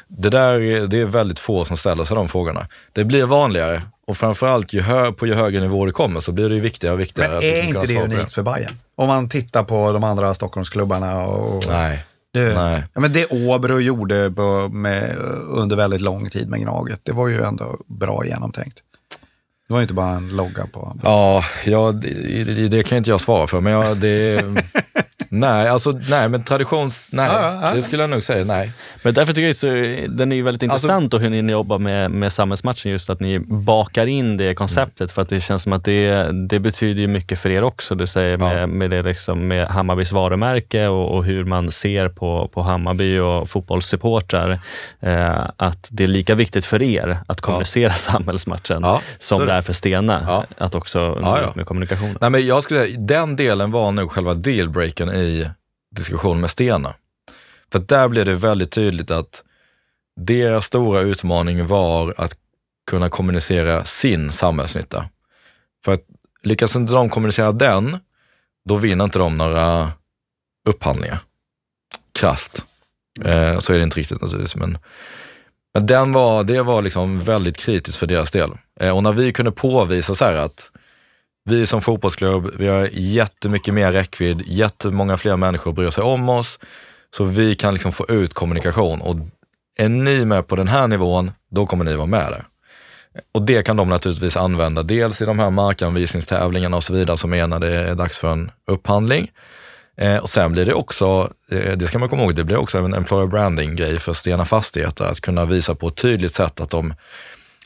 det, där, det är väldigt få som ställer sig de frågorna. Det blir vanligare och framförallt ju hö, på ju högre nivå det kommer så blir det ju viktigare och viktigare. Men att är inte det unikt för Bayern? Om man tittar på de andra Stockholmsklubbarna. Och, Nej. Det, nej. Ja, men det Åbro gjorde på, med, under väldigt lång tid med Gnaget, det var ju ändå bra genomtänkt. Det var ju inte bara en logga på. Ja, ja det, det, det kan inte jag svara för, men jag, det... [LAUGHS] nej, alltså nej, men traditions... Nej, Ja, ja, ja. det skulle jag nog säga nej. Men därför tycker jag så, den är ju väldigt Alltså- intressant och hur ni jobbar med, med samhällsmatchen, just att ni bakar in det konceptet. För att det känns som att det, det betyder ju mycket för er också. Du säger med, Ja. med, det liksom, med Hammarbys varumärke och, och hur man ser på, på Hammarby och fotbollssupportrar. Eh, att det är lika viktigt för er att kommunicera [LAUGHS] samhällsmatchen Ja, så som det är för Stena. Ja. Att också nå Ja, ja. ut med kommunikationen. Nej, men jag skulle säga, den delen var nog själva dealbreakern i diskussion med Stena. För att där blev det väldigt tydligt att deras stora utmaning var att kunna kommunicera sin samhällsnytta. För att lyckas inte de kommunicera den, då vinner inte de några upphandlingar. Krasst. Eh, så är det inte riktigt naturligtvis. Men, men den var, det var liksom väldigt kritiskt för deras del. Eh, och när vi kunde påvisa så här att vi som fotbollsklubb, vi har jättemycket mer räckvidd, jättemånga fler människor bryr sig om oss. Så vi kan liksom få ut kommunikation och är ni med på den här nivån, då kommer ni vara med där. Och det kan de naturligtvis använda, dels i de här markanvisningstävlingarna och så vidare som är när det är dags för en upphandling. Eh, och sen blir det också, eh, det ska man komma ihåg, det blir också en employer branding-grej för Stena Fastigheter, att kunna visa på ett tydligt sätt att de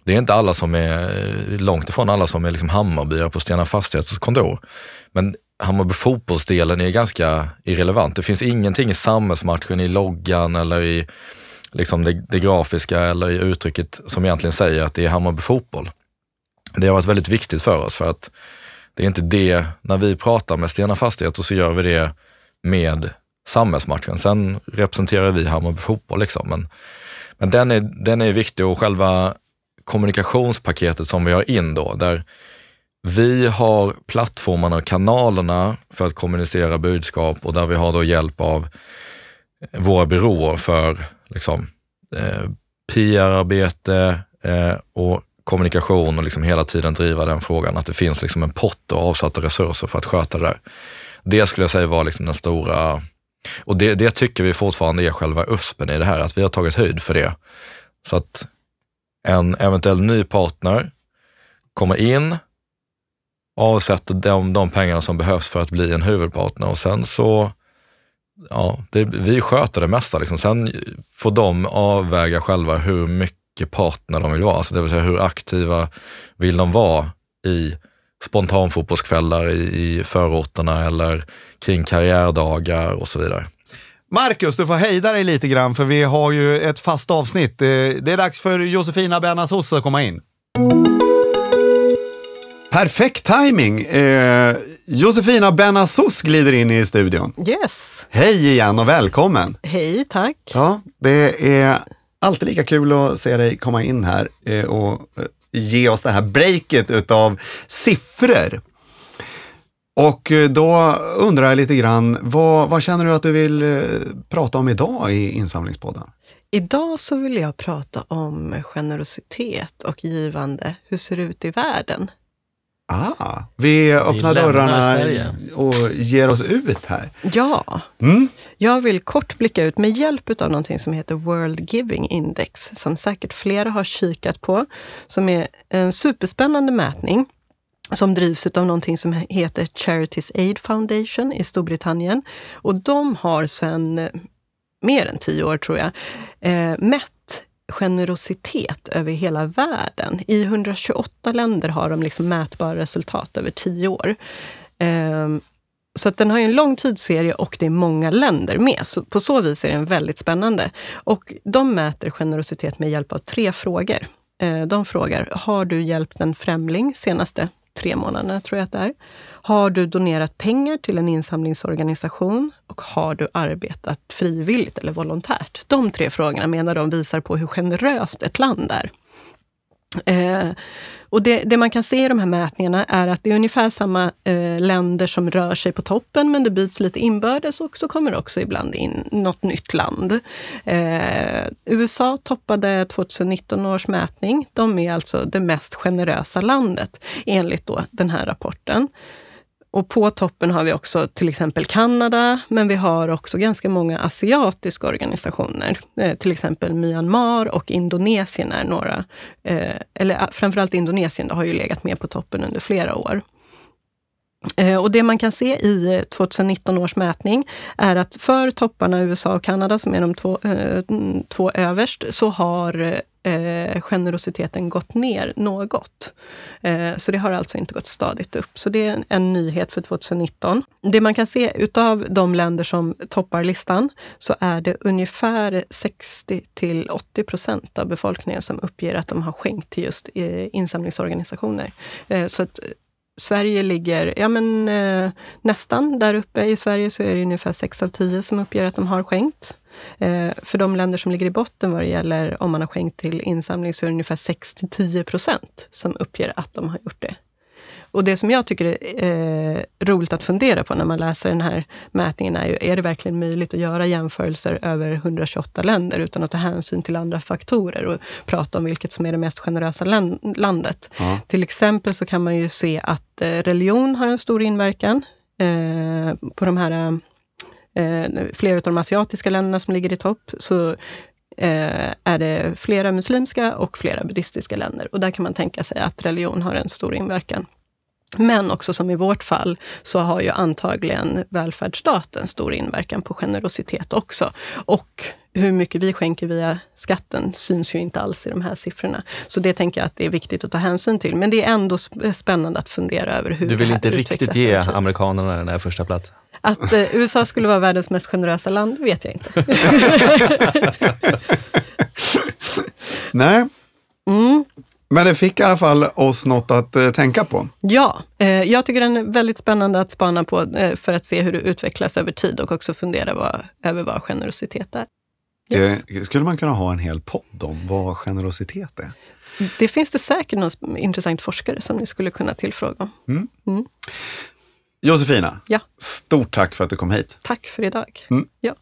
det är inte alla som är, långt ifrån alla som är liksom Hammarbyare på Stena Fastighets kontor. Men Hammarby fotbollsdelen är ganska irrelevant. Det finns ingenting i samhällsmatchen, i loggan eller i liksom det, det grafiska eller i uttrycket som egentligen säger att det är Hammarby fotboll. Det har varit väldigt viktigt för oss för att det är inte det, när vi pratar med Stena Fastigheter så gör vi det med samhällsmatchen. Sen representerar vi Hammarby fotboll liksom. Men, men den, är, den är viktig och själva kommunikationspaketet som vi har in då, där vi har plattformarna och kanalerna för att kommunicera budskap och där vi har då hjälp av eh, våra byråer för liksom, eh, PR-arbete eh, och kommunikation och liksom hela tiden driva den frågan, att det finns liksom en pott och avsatta resurser för att sköta det där. Det skulle jag säga var liksom den stora, och det, det tycker vi fortfarande är själva USPen i det här, att vi har tagit höjd för det. Så att en eventuell ny partner kommer in, avsätter de, de pengarna som behövs för att bli en huvudpartner och sen så, ja, det, vi sköter det mesta. Liksom. Sen får de avväga själva hur mycket partner de vill vara, alltså det vill säga hur aktiva vill de vara i spontanfotbollskvällar i, i förorterna eller kring karriärdagar och så vidare. Marcus, du får hejda dig lite grann för vi har ju ett fast avsnitt. Eh, Det är dags för Josefina Benasos att komma in. Perfekt timing. Eh, Josefina Benasos glider in i studion. Yes, Hej igen och välkommen. hej tack. Ja, det är alltid lika kul att se dig komma in här eh, och eh, ge oss det här breaket utav siffror. Och eh, då undrar jag lite grann, vad, vad känner du att du vill eh, prata om idag i insamlingspodden? Idag så vill jag prata om generositet och givande. Hur ser det ut i världen? Ah, vi öppnar lämnar dörrarna Sverige. och ger oss ut här. Ja, Mm. jag vill kort blicka ut med hjälp av någonting som heter World Giving Index, som säkert flera har kikat på, som är en superspännande mätning som drivs av någonting som heter Charities Aid Foundation i Storbritannien. Och de har sedan eh, mer än tio år, tror jag, eh, mätt generositet över hela världen. I 128 länder har de liksom mätbara resultat över tio år. Eh, så att den har ju en lång tidsserie och det är många länder med. Så på så vis är den väldigt spännande. Och de mäter generositet med hjälp av tre frågor. Ehm, de frågar, har du hjälpt en främling senaste tre månaderna, tror jag att det är? Har du donerat pengar till en insamlingsorganisation? Och har du arbetat frivilligt eller volontärt? De tre frågorna menar de visar på hur generöst ett land är. Eh, och det, det, man kan se i de här mätningarna är att det är ungefär samma eh, länder som rör sig på toppen, men det byts lite inbördes och så kommer det också ibland in något nytt land. Eh, USA toppade 2019 års mätning. De är alltså det mest generösa landet enligt då den här rapporten. Och på toppen har vi också till exempel Kanada, men vi har också ganska många asiatiska organisationer. Eh, till exempel Myanmar och Indonesien är några, eh, eller eh, framförallt Indonesien, har ju legat med på toppen under flera år. Eh, och det man kan se i eh, 2019 års mätning är att för topparna USA och Kanada, som är de två, eh, två överst, så har eh, generositeten gått ner något. Eh, så det har alltså inte gått stadigt upp. Så det är en, en, nyhet för 2019. Det man kan se utav de länder som toppar listan så är det ungefär 60 till 80 procent av befolkningen som uppger att de har skänkt till just eh, insamlingsorganisationer. Eh, så att Sverige ligger ja, men, eh, nästan där uppe. I Sverige så är det ungefär 6 av 10 som uppger att de har skänkt. Eh, för de länder som ligger i botten vad det gäller om man har skänkt till insamling så är det ungefär 6 till 10 procent som uppger att de har gjort det. Och det som jag tycker är eh, roligt att fundera på när man läser den här mätningen är ju, är det verkligen möjligt att göra jämförelser över 128 länder utan att ta hänsyn till andra faktorer och prata om vilket som är det mest generösa landet. Ja. Till exempel så kan man ju se att eh, religion har en stor inverkan eh, på de här eh, flera av de asiatiska länderna som ligger i topp. Så eh, är det flera muslimska och flera buddhistiska länder. Och där kan man tänka sig att religion har en stor inverkan. Men också som i vårt fall så har ju antagligen välfärdsstaten stor inverkan på generositet också. Och hur mycket vi skänker via skatten syns ju inte alls i de här siffrorna. Så det tänker jag att det är viktigt att ta hänsyn till. Men det är ändå spännande att fundera över hur Du vill det inte riktigt ge amerikanerna den där första platsen? Att eh, USA skulle vara världens mest generösa land vet jag inte. [LAUGHS] Nej. Mm. Men det fick i alla fall oss något att eh, tänka på. Ja, eh, jag tycker den är väldigt spännande att spana på eh, för att se hur det utvecklas över tid och också fundera vad, över vad generositet är. Yes. Det skulle man kunna ha en hel podd om vad generositet är? Det finns det säkert någon intressant forskare som ni skulle kunna tillfråga om. Mm. Mm. Josefina, ja. stort tack för att du kom hit. Tack för idag. Mm. Ja.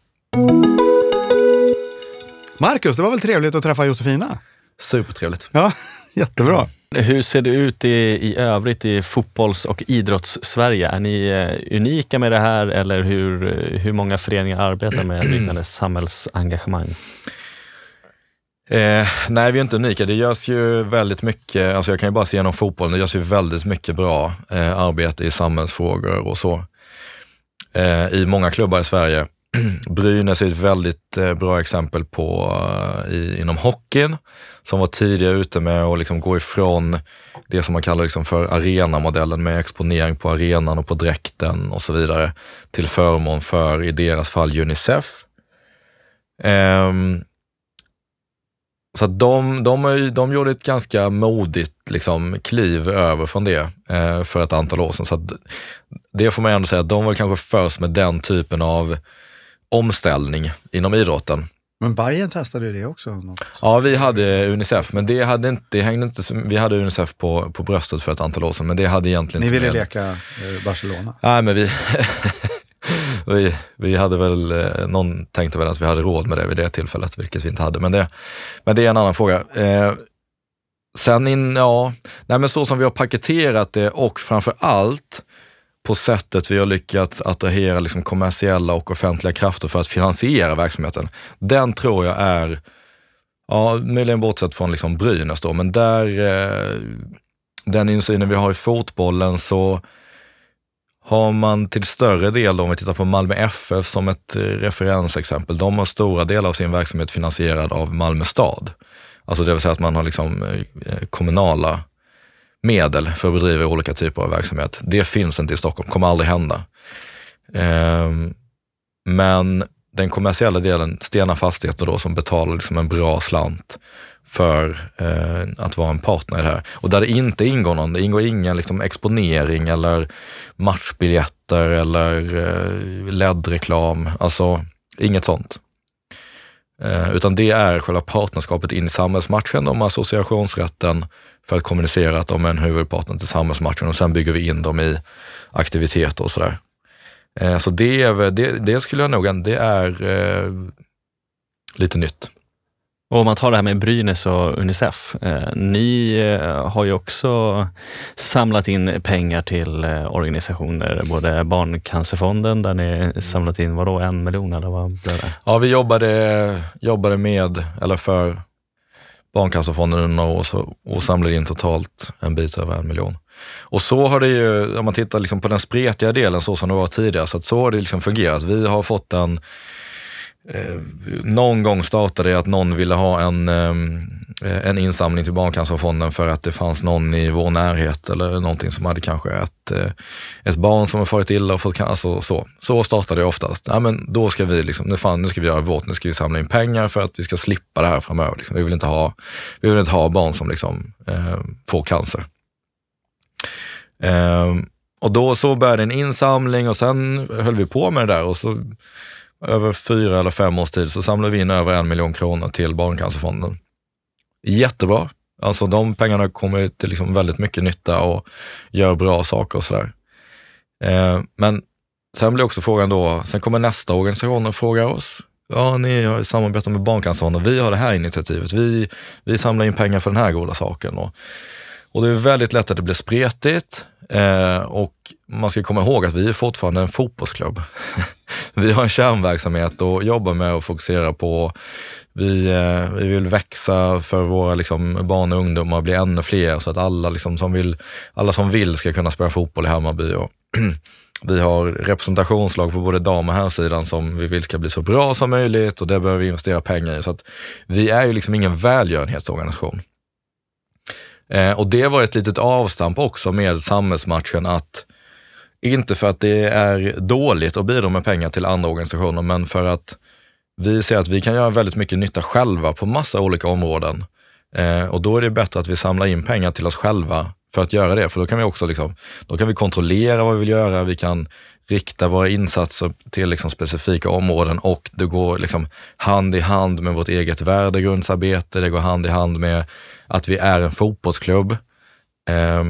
Marcus, det var väl trevligt att träffa Josefina? Supertrevligt. Ja, [LAUGHS] jättebra. Hur ser det ut i, i övrigt i fotbolls och idrotts-Sverige? Är ni eh, unika med det här eller hur, hur många föreningar arbetar med [CLEARS THROAT] liknande samhällsengagemang? Eh, nej, vi är inte unika. Det görs ju väldigt mycket, alltså jag kan ju bara se genom fotbollen, det görs ju väldigt mycket bra eh, arbete i samhällsfrågor och så. Eh, I många klubbar i Sverige. [CLEARS THROAT] Brynäs är ett väldigt eh, bra exempel på eh, i, inom hockeyn som var tidiga ute med att liksom gå ifrån det som man kallar liksom för arenamodellen med exponering på arenan och på dräkten och så vidare till förmån för, i deras fall, Unicef. Um, så de, de, de gjorde ett ganska modigt liksom, kliv över från det eh, för ett antal år sedan. Så det får man ändå säga att de var kanske först med den typen av omställning inom idrotten. Men Bayern testade ju det också. Något. Ja, vi hade Unicef, men det, hade inte, det hängde inte, vi hade Unicef på, på bröstet för ett antal år sedan, men det hade egentligen Ni inte ville med. leka eh, Barcelona? Nej, men vi, [LAUGHS] vi, vi hade väl, eh, någon tänkte väl att vi hade råd med det vid det tillfället, vilket vi inte hade. Men det, men det är en annan fråga. Eh, sen in, ja, nej men så som vi har paketerat det och framför allt på sättet vi har lyckats attrahera liksom kommersiella och offentliga krafter för att finansiera verksamheten. Den tror jag är, ja, möjligen bortsett från liksom Brynäs då, men där, eh, den insynen vi har i fotbollen så har man till större del, om vi tittar på Malmö FF som ett eh, referensexempel, de har stora delar av sin verksamhet finansierad av Malmö stad. Alltså det vill säga att man har liksom eh, eh, kommunala medel för att bedriva olika typer av verksamhet. Det finns inte i Stockholm, kommer aldrig hända. Ehm, men den kommersiella delen, Stena Fastigheter då, som betalar liksom en bra slant för eh, att vara en partner i det här. Och där det inte ingår någon, det ingår ingen liksom, exponering eller matchbiljetter eller eh, LED-reklam, alltså inget sånt. Eh, utan det är själva partnerskapet in i samhällsmatchen, om associationsrätten för att kommunicera att de är en huvudpartner till samhällsmatchen och sen bygger vi in dem i aktiviteter och sådär. Eh, så det, är, det, det skulle jag nog, det är eh, lite nytt. Och om man tar det här med Brynäs och Unicef. Eh, ni eh, har ju också samlat in pengar till eh, organisationer, både Barncancerfonden där ni samlat in, vadå, en miljon eller vad blev det? Ja, vi jobbade, jobbade med, eller för Barncancerfonden under några år så, och samlade in totalt en bit över en miljon. Och så har det ju, om man tittar liksom på den spretiga delen så som det var tidigare, så, att så har det liksom fungerat. Vi har fått en Eh, någon gång startade det att någon ville ha en, eh, en insamling till Barncancerfonden för att det fanns någon i vår närhet eller någonting som hade kanske ett, eh, ett barn som har farit illa och fått cancer. Alltså så. så startade det oftast. Ja, men då ska vi, liksom, nu, fan, nu ska vi göra vårt, nu ska vi samla in pengar för att vi ska slippa det här framöver. Liksom. Vi, vill inte ha, vi vill inte ha barn som liksom, eh, får cancer. Eh, och då så började en insamling och sen höll vi på med det där och så över fyra eller fem års tid så samlade vi in över en miljon kronor till Barncancerfonden. Jättebra. Alltså de pengarna kommer till liksom väldigt mycket nytta och gör bra saker och sådär. Eh, men sen blir också frågan då, sen kommer nästa organisation och frågar oss, ja ni har samarbetat med Barncancerfonden, vi har det här initiativet, vi, vi samlar in pengar för den här goda saken. Och, och det är väldigt lätt att det blir spretigt eh, och man ska komma ihåg att vi är fortfarande en fotbollsklubb. [LAUGHS] vi har en kärnverksamhet och jobbar med och fokusera på vi, eh, vi vill växa för våra liksom, barn och ungdomar, bli ännu fler så att alla, liksom, som vill, alla som vill ska kunna spela fotboll i Hammarby. Och [CLEARS THROAT] vi har representationslag på både dam och herrsidan som vi vill ska bli så bra som möjligt och det behöver vi investera pengar i. Så att vi är ju liksom ingen välgörenhetsorganisation. Eh, och det var ett litet avstamp också med samhällsmatchen att inte för att det är dåligt att bidra med pengar till andra organisationer, men för att vi ser att vi kan göra väldigt mycket nytta själva på massa olika områden. Eh, och då är det bättre att vi samlar in pengar till oss själva för att göra det. För då kan vi också liksom, då kan vi kontrollera vad vi vill göra, vi kan rikta våra insatser till liksom specifika områden och det går liksom hand i hand med vårt eget värdegrundsarbete, det går hand i hand med att vi är en fotbollsklubb. Eh,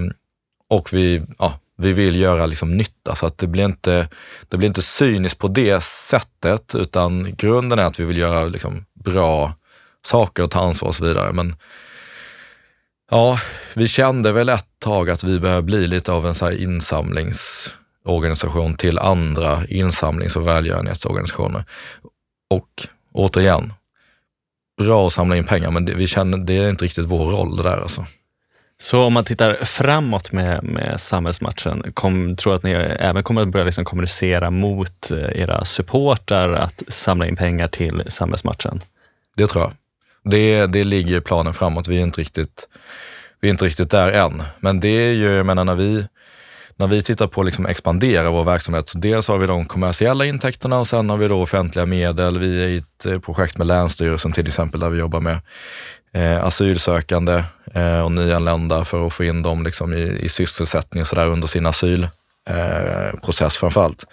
och vi, ja, vi vill göra liksom nytta så att det blir inte, det blir inte cyniskt på det sättet utan grunden är att vi vill göra liksom bra saker och ta ansvar och så vidare. Men ja, vi kände väl ett tag att vi behöver bli lite av en så här insamlingsorganisation till andra insamlings och välgörenhetsorganisationer. Och återigen, bra att samla in pengar men det, vi känner, det är inte riktigt vår roll det där alltså. Så om man tittar framåt med, med samhällsmatchen, kom, tror att ni även kommer att börja liksom kommunicera mot eh, era supportrar att samla in pengar till samhällsmatchen? Det tror jag. Det, det ligger i planen framåt. Vi är inte riktigt, vi är inte riktigt där än. Men det är ju, jag menar när vi, när vi tittar på att liksom expandera vår verksamhet, så dels har vi de kommersiella intäkterna och sen har vi då offentliga medel. Vi är i ett eh, projekt med Länsstyrelsen till exempel där vi jobbar med eh, asylsökande eh, och nyanlända för att få in dem liksom i, i sysselsättning så där under sin asylprocess eh, framförallt.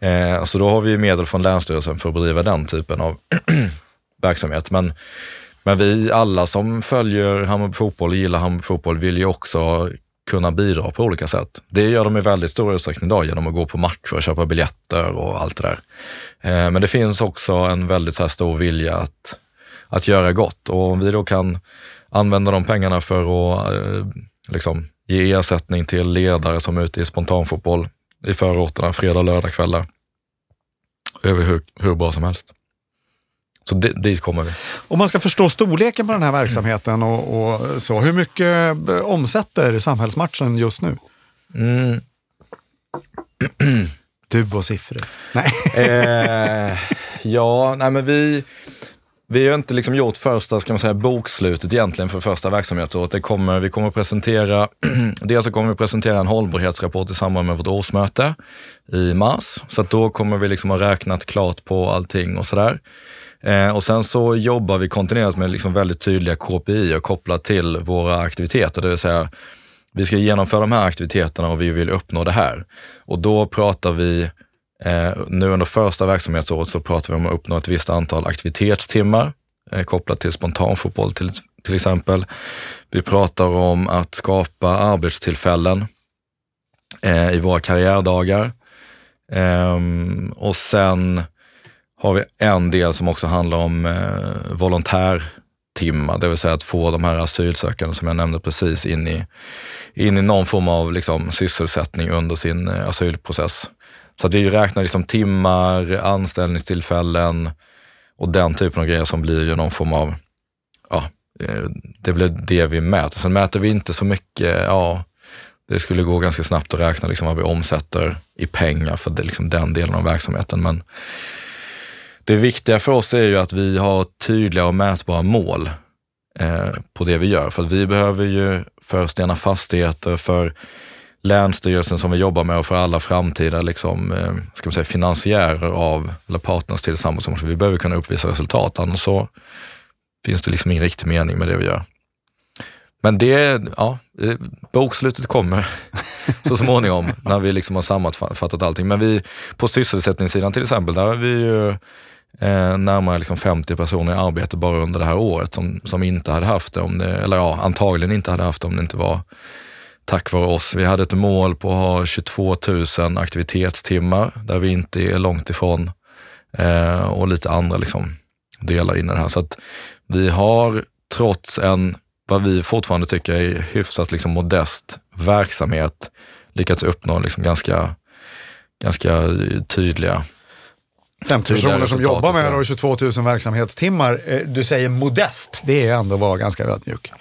Eh, så då har vi medel från Länsstyrelsen för att bedriva den typen av [CLEARS THROAT] verksamhet. Men, men vi alla som följer Hammarby fotboll och gillar Hammarby fotboll vill ju också kunna bidra på olika sätt. Det gör de i väldigt stor utsträckning idag genom att gå på matcher och köpa biljetter och allt det där. Eh, men det finns också en väldigt så stor vilja att att göra gott. Och om vi då kan använda de pengarna för att eh, liksom, ge ersättning till ledare som är ute i spontanfotboll i förorterna fredag och lördagskvällar. Över hur, hur bra som helst. Så dit kommer vi. Om man ska förstå storleken på den här verksamheten och, och så, hur mycket eh, omsätter samhällsmatchen just nu? Mm. [CLEARS THROAT] Du och siffror. Nej. eh, ja, nej men vi, vi har inte liksom gjort första ska man säga, bokslutet egentligen för första verksamhetsåret. Det kommer, vi kommer att presentera, [CLEARS THROAT] dels så kommer vi presentera en hållbarhetsrapport i samband med vårt årsmöte i mars. Så då kommer vi liksom ha räknat klart på allting och sådär. Eh, och sen så jobbar vi kontinuerligt med liksom väldigt tydliga KPI och kopplat till våra aktiviteter, det vill säga vi ska genomföra de här aktiviteterna och vi vill uppnå det här. Och då pratar vi Eh, nu under första verksamhetsåret så pratar vi om att uppnå ett visst antal aktivitetstimmar eh, kopplat till spontanfotboll till, till exempel. Vi pratar om att skapa arbetstillfällen eh, i våra karriärdagar. Ehm, och sen har vi en del som också handlar om eh, volontärtimmar, det vill säga att få de här asylsökande som jag nämnde precis in i, in i någon form av liksom, sysselsättning under sin eh, asylprocess. Så att vi räknar liksom timmar, anställningstillfällen och den typen av grejer som blir ju någon form av, ja, eh, det blir det vi mäter. Sen mäter vi inte så mycket, ja, det skulle gå ganska snabbt att räkna liksom vad vi omsätter i pengar för det, liksom den delen av verksamheten. Men det viktiga för oss är ju att vi har tydliga och mätbara mål eh, på det vi gör. För att vi behöver ju för Stena Fastigheter, för Länsstyrelsen som vi jobbar med och för alla framtida liksom, eh, ska man säga, finansiärer av, eller partners till samhällsområdet. Vi behöver kunna uppvisa resultat, annars så finns det liksom ingen riktig mening med det vi gör. Men det, ja, eh, bokslutet kommer [LAUGHS] så småningom när vi liksom har sammanfattat allting. Men vi, på sysselsättningssidan till exempel, där har vi ju eh, närmare liksom 50 personer i arbete bara under det här året som, som inte hade haft det, om det, eller ja, antagligen inte hade haft det om det inte var tack vare oss. Vi hade ett mål på att ha 22 000 aktivitetstimmar där vi inte är långt ifrån eh, och lite andra liksom, delar in i det här. Så att vi har trots en, vad vi fortfarande tycker är hyfsat liksom, modest verksamhet, lyckats uppnå liksom, ganska, ganska tydliga 50 personer som jobbar med det 22 000 verksamhetstimmar. Eh, du säger modest, det är ändå att vara ganska ödmjuk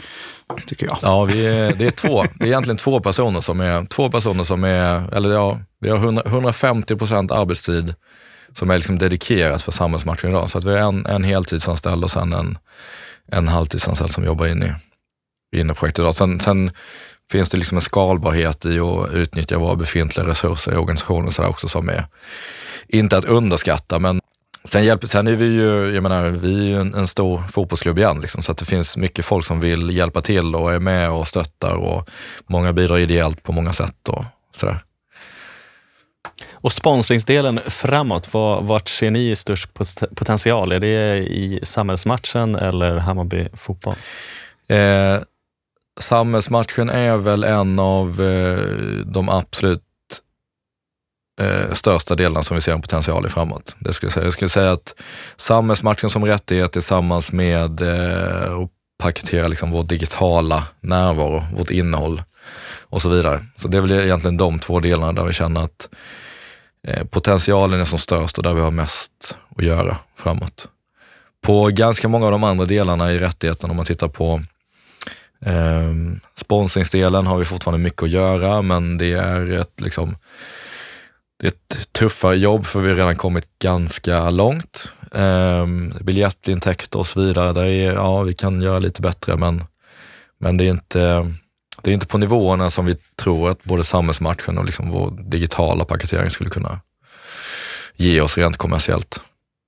tycker jag. Ja, vi är, det är två. Det är egentligen två personer som är, två personer som är, eller ja, vi har 100, 150 procent arbetstid som är liksom dedikerat för samhällsmatchen idag. Så att vi har en, en heltidsanställd och sen en, en halvtidsanställd som jobbar in i, in i projektet idag. Sen, sen finns det liksom en skalbarhet i att utnyttja våra befintliga resurser i organisationen så också som är, inte att underskatta, men Sen, hjälper, sen är vi ju, jag menar, vi är ju en, en stor fotbollsklubb igen, liksom, så att det finns mycket folk som vill hjälpa till och är med och stöttar och många bidrar ideellt på många sätt och sådär. Och sponsringsdelen framåt, vart ser ni störst potential? Är det i samhällsmatchen eller Hammarby fotboll? Eh, samhällsmatchen är väl en av eh, de absolut eh, största delarna som vi ser en potential i framåt. Det skulle jag, säga. jag skulle säga att samhällsmatchen som rättighet tillsammans med eh, att paketera liksom vår digitala närvaro, vårt innehåll och så vidare. Så det är väl egentligen de två delarna där vi känner att eh, potentialen är som störst och där vi har mest att göra framåt. På ganska många av de andra delarna i rättigheten, om man tittar på eh, sponsringsdelen har vi fortfarande mycket att göra, men det är ett liksom det är ett tuffare jobb för vi har redan kommit ganska långt. Um, biljettintäkter och så vidare, där är, ja, vi kan göra lite bättre men, men det, är inte, det är inte på nivåerna som vi tror att både samhällsmatchen och liksom vår digitala paketering skulle kunna ge oss rent kommersiellt.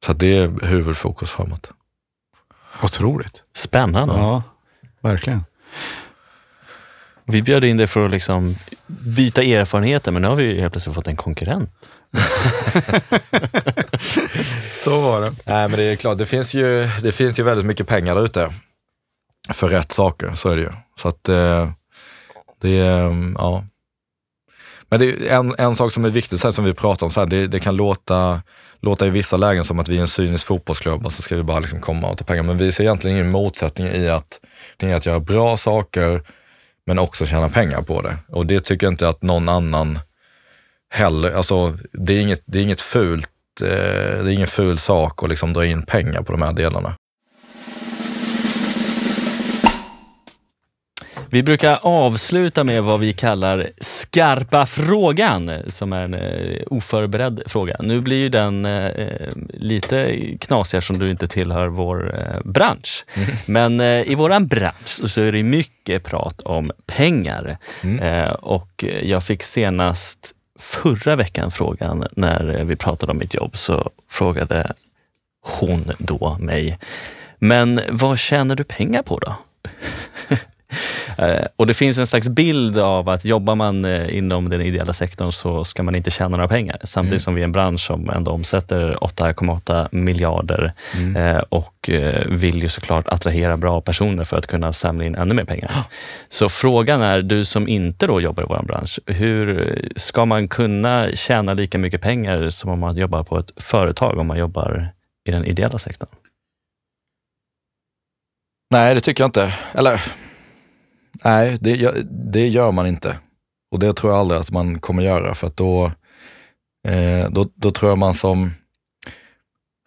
Så det är huvudfokus framåt. Otroligt. Spännande. Ja, verkligen. Vi bjöd in dig för att liksom byta erfarenheter, men nu har vi helt plötsligt fått en konkurrent. [LAUGHS] Så var det. Nej, men det är klart, det finns ju, det finns ju väldigt mycket pengar där ute. För rätt saker, så är det ju. Så att eh, det är, ja. Men det är en, en sak som är viktig, så här, som vi pratar om, så här, det, det, kan låta, låta i vissa lägen som att vi är en cynisk fotbollsklubb och så ska vi bara liksom komma och ta pengar. Men vi ser egentligen ingen motsättning i att, i att göra bra saker men också tjäna pengar på det. Och det tycker jag inte att någon annan heller, alltså det är inget, det är inget fult, eh, det är ingen ful sak att liksom dra in pengar på de här delarna. Vi brukar avsluta med vad vi kallar skarpa frågan, som är en eh, oförberedd fråga. Nu blir ju den eh, lite knasig eftersom du inte tillhör vår eh, bransch. Men eh, i våran bransch så är det mycket prat om pengar. Eh, och jag fick senast förra veckan frågan när vi pratade om mitt jobb, så frågade hon då mig, men vad tjänar du pengar på då? Eh, Och det finns en slags bild av att jobbar man eh, inom den ideella sektorn så ska man inte tjäna några pengar. Samtidigt som vi är en bransch som ändå omsätter 8,8 miljarder eh, och vill ju såklart attrahera bra personer för att kunna samla in ännu mer pengar. Så frågan är, du som inte då jobbar i vår bransch, hur ska man kunna tjäna lika mycket pengar som om man jobbar på ett företag, om man jobbar i den ideella sektorn? Nej, det tycker jag inte. Eller, nej, det, gör- det gör man inte. Och det tror jag aldrig att man kommer göra, för att då, eh, då, då tror jag man som,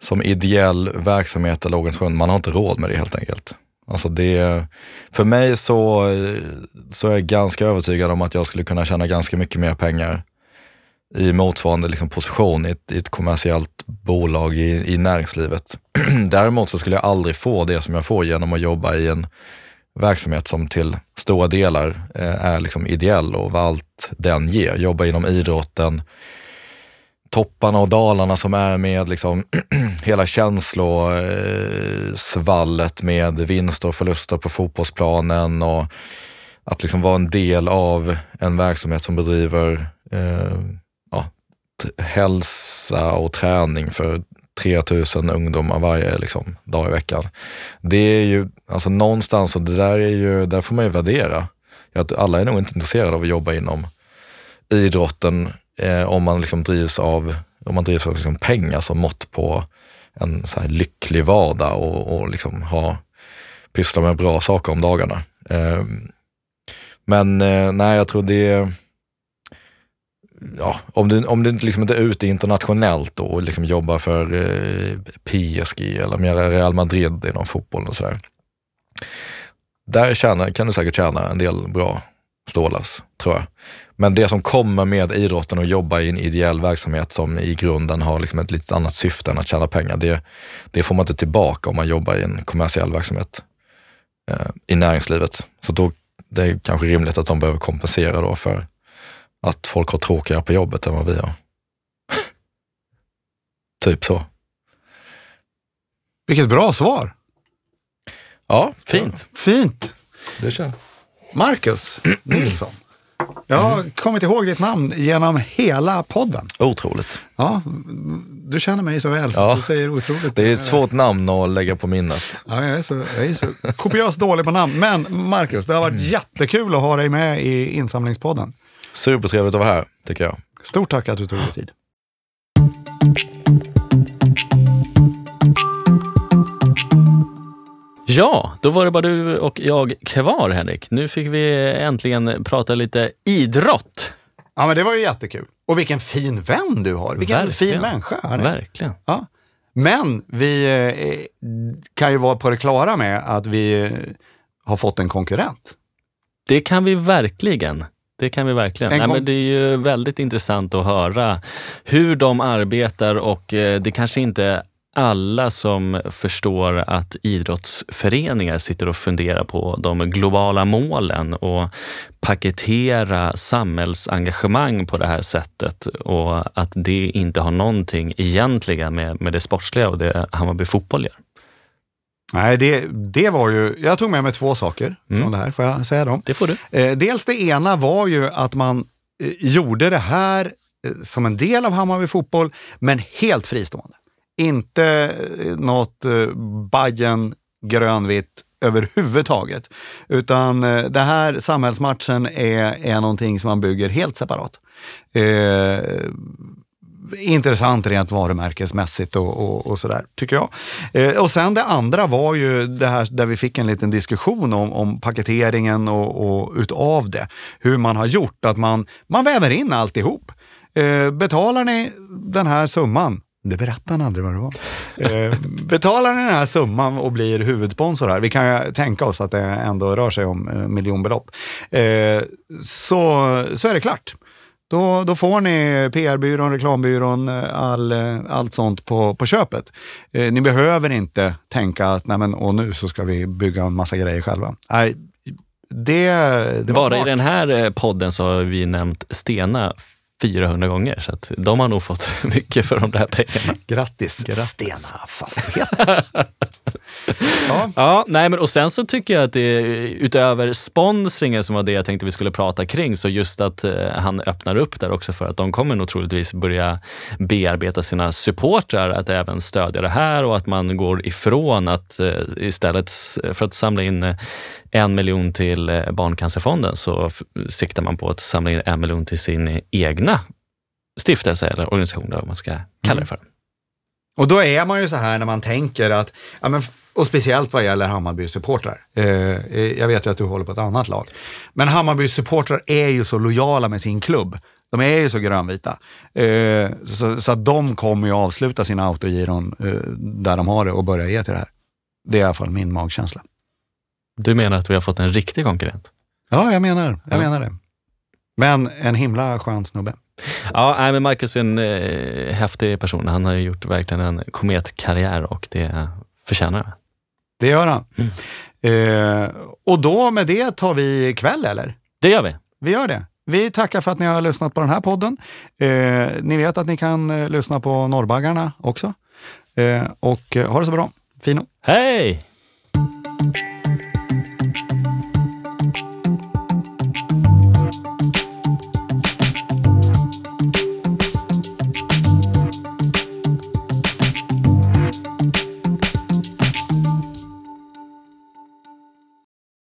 som ideell verksamhet eller organisation, man har inte råd med det helt enkelt. Alltså det, för mig så, så är jag ganska övertygad om att jag skulle kunna tjäna ganska mycket mer pengar i motsvarande liksom position i ett, i ett kommersiellt bolag i, i näringslivet. [CLEARS THROAT] Däremot så skulle jag aldrig få det som jag får genom att jobba i en verksamhet som till stora delar eh, är liksom ideell och vad allt den ger. Jobba inom idrotten, topparna och dalarna som är med liksom [CLEARS THROAT] hela känslosvallet med vinster och förluster på fotbollsplanen och att liksom vara en del av en verksamhet som bedriver eh, ja, hälsa och träning för 3000 ungdomar varje liksom, dag i veckan. Det är ju, alltså någonstans, och det där är ju, där får man ju värdera. Att alla är nog inte intresserade av att jobba inom idrotten eh, om man liksom drivs av, om man drivs av liksom pengar som mått på en så här lycklig vardag och, och liksom ha, pyssla med bra saker om dagarna. Eh, men eh, nej, jag tror det ja, om du, om du inte liksom inte är ute internationellt då och liksom jobbar för eh, PSG eller mer Real Madrid inom fotbollen och sådär. Där tjänar, kan du säkert tjäna en del bra stålas, tror jag. Men det som kommer med idrotten och jobba i en ideell verksamhet som i grunden har liksom ett lite annat syfte än att tjäna pengar, det, det får man inte tillbaka om man jobbar i en kommersiell verksamhet eh, i näringslivet. Så då det är kanske rimligt att de behöver kompensera då för att folk har tråkigare på jobbet än vad vi har. [LAUGHS] typ så. Vilket bra svar. Ja, Fint. Fint. Det. Marcus Nilsson. Jag har kommit ihåg ditt namn genom hela podden. Otroligt. Ja, du känner mig så väl så Ja. du säger otroligt. Det är ett svårt namn att lägga på minnet. Ja, jag, är så, jag är så kopiöst dålig på namn. Men Marcus, det har varit jättekul att ha dig med i insamlingspodden. Supertrevligt att vara här, tycker jag. Stort tack att du tog dig tid. Ja, då var det bara du och jag kvar Henrik. Nu fick vi äntligen prata lite idrott. Ja, men det var ju jättekul. Och vilken fin vän du har. Vilken Verkligen. fin människa. är. Verkligen. Ja. Men vi eh, kan ju vara på det klara med att vi eh, har fått en konkurrent. Det kan vi verkligen. Det kan vi verkligen. En Nej, men det är ju väldigt intressant att höra hur de arbetar och eh, det kanske inte alla som förstår att idrottsföreningar sitter och funderar på de globala målen och paketera samhällsengagemang på det här sättet och att det inte har någonting egentligen med, med det sportsliga och det Hammarby fotboll gör. Nej, det, det var ju, jag tog med mig två saker från det här, får jag säga dem? Det får du. Eh, dels det ena var ju att man eh, gjorde det här eh, som en del av Hammarby fotboll, men helt fristående. Inte eh, något eh, Bajen grönvitt överhuvudtaget. Utan eh, det här samhällsmatchen är, är någonting som man bygger helt separat. Eh, intressant rent varumärkesmässigt och, och, och sådär, tycker jag. Eh, och sen det andra var ju det här där vi fick en liten diskussion om, om paketeringen och, och utav det. Hur man har gjort, att man, man väver in alltihop. Eh, betalar ni den här summan, Det berättar han aldrig vad det var. Eh, betalar ni den här summan och blir huvudsponsor här, vi kan ju tänka oss att det ändå rör sig om eh, miljonbelopp, eh, så, så är det klart. Då, då får ni PR-byrån, reklambyrån, eh, all, eh, allt sånt på, på köpet. Eh, ni behöver inte tänka att Nej, men, och nu så ska vi bygga en massa grejer själva. Nej, det, det var Bara smart. i den här eh, podden så har vi nämnt Stena 400 gånger, så att de har nog fått [LAUGHS] mycket för de där pengarna. Grattis, Grattis. Stena Fastighet. [LAUGHS] ja. Ja, nej, men och sen så tycker jag att det, utöver sponsringen som var det jag tänkte vi skulle prata kring, så just att eh, han öppnar upp där också för att de kommer nog troligtvis börja bearbeta sina supportrar att även stödja det här och att man går ifrån att eh, istället för att samla in eh, en miljon till eh, Barncancerfonden så siktar man på att samla in en miljon till sin egna stiftelse eller organisation, eller vad man ska kalla det för. Och då är man ju så här när man tänker att, ja, men, och speciellt vad gäller Hammarbys supportrar. Eh, eh, jag vet ju att du håller på ett annat lag. Men Hammarbys supportrar är ju så lojala med sin klubb. De är ju så grönvita. Eh, så, så att de kommer ju avsluta sina autogiron eh, där de har det och börja ge till det här. Det är i alla fall min magkänsla. Du menar att vi har fått en riktig konkurrent? Ja, jag menar, jag Ja. menar det. Men en himla skön snubbe. Ja, nej, men Marcus är en eh, häftig person. Han har ju gjort verkligen en kometkarriär och det förtjänar han. Det gör han. Mm. Eh, och då med det tar vi kväll eller? Det gör vi. Vi gör det. Vi tackar för att ni har lyssnat på den här podden. Eh, ni vet att ni kan eh, lyssna på Norrbaggarna också. Eh, och eh, ha det så bra. Fino. Hej!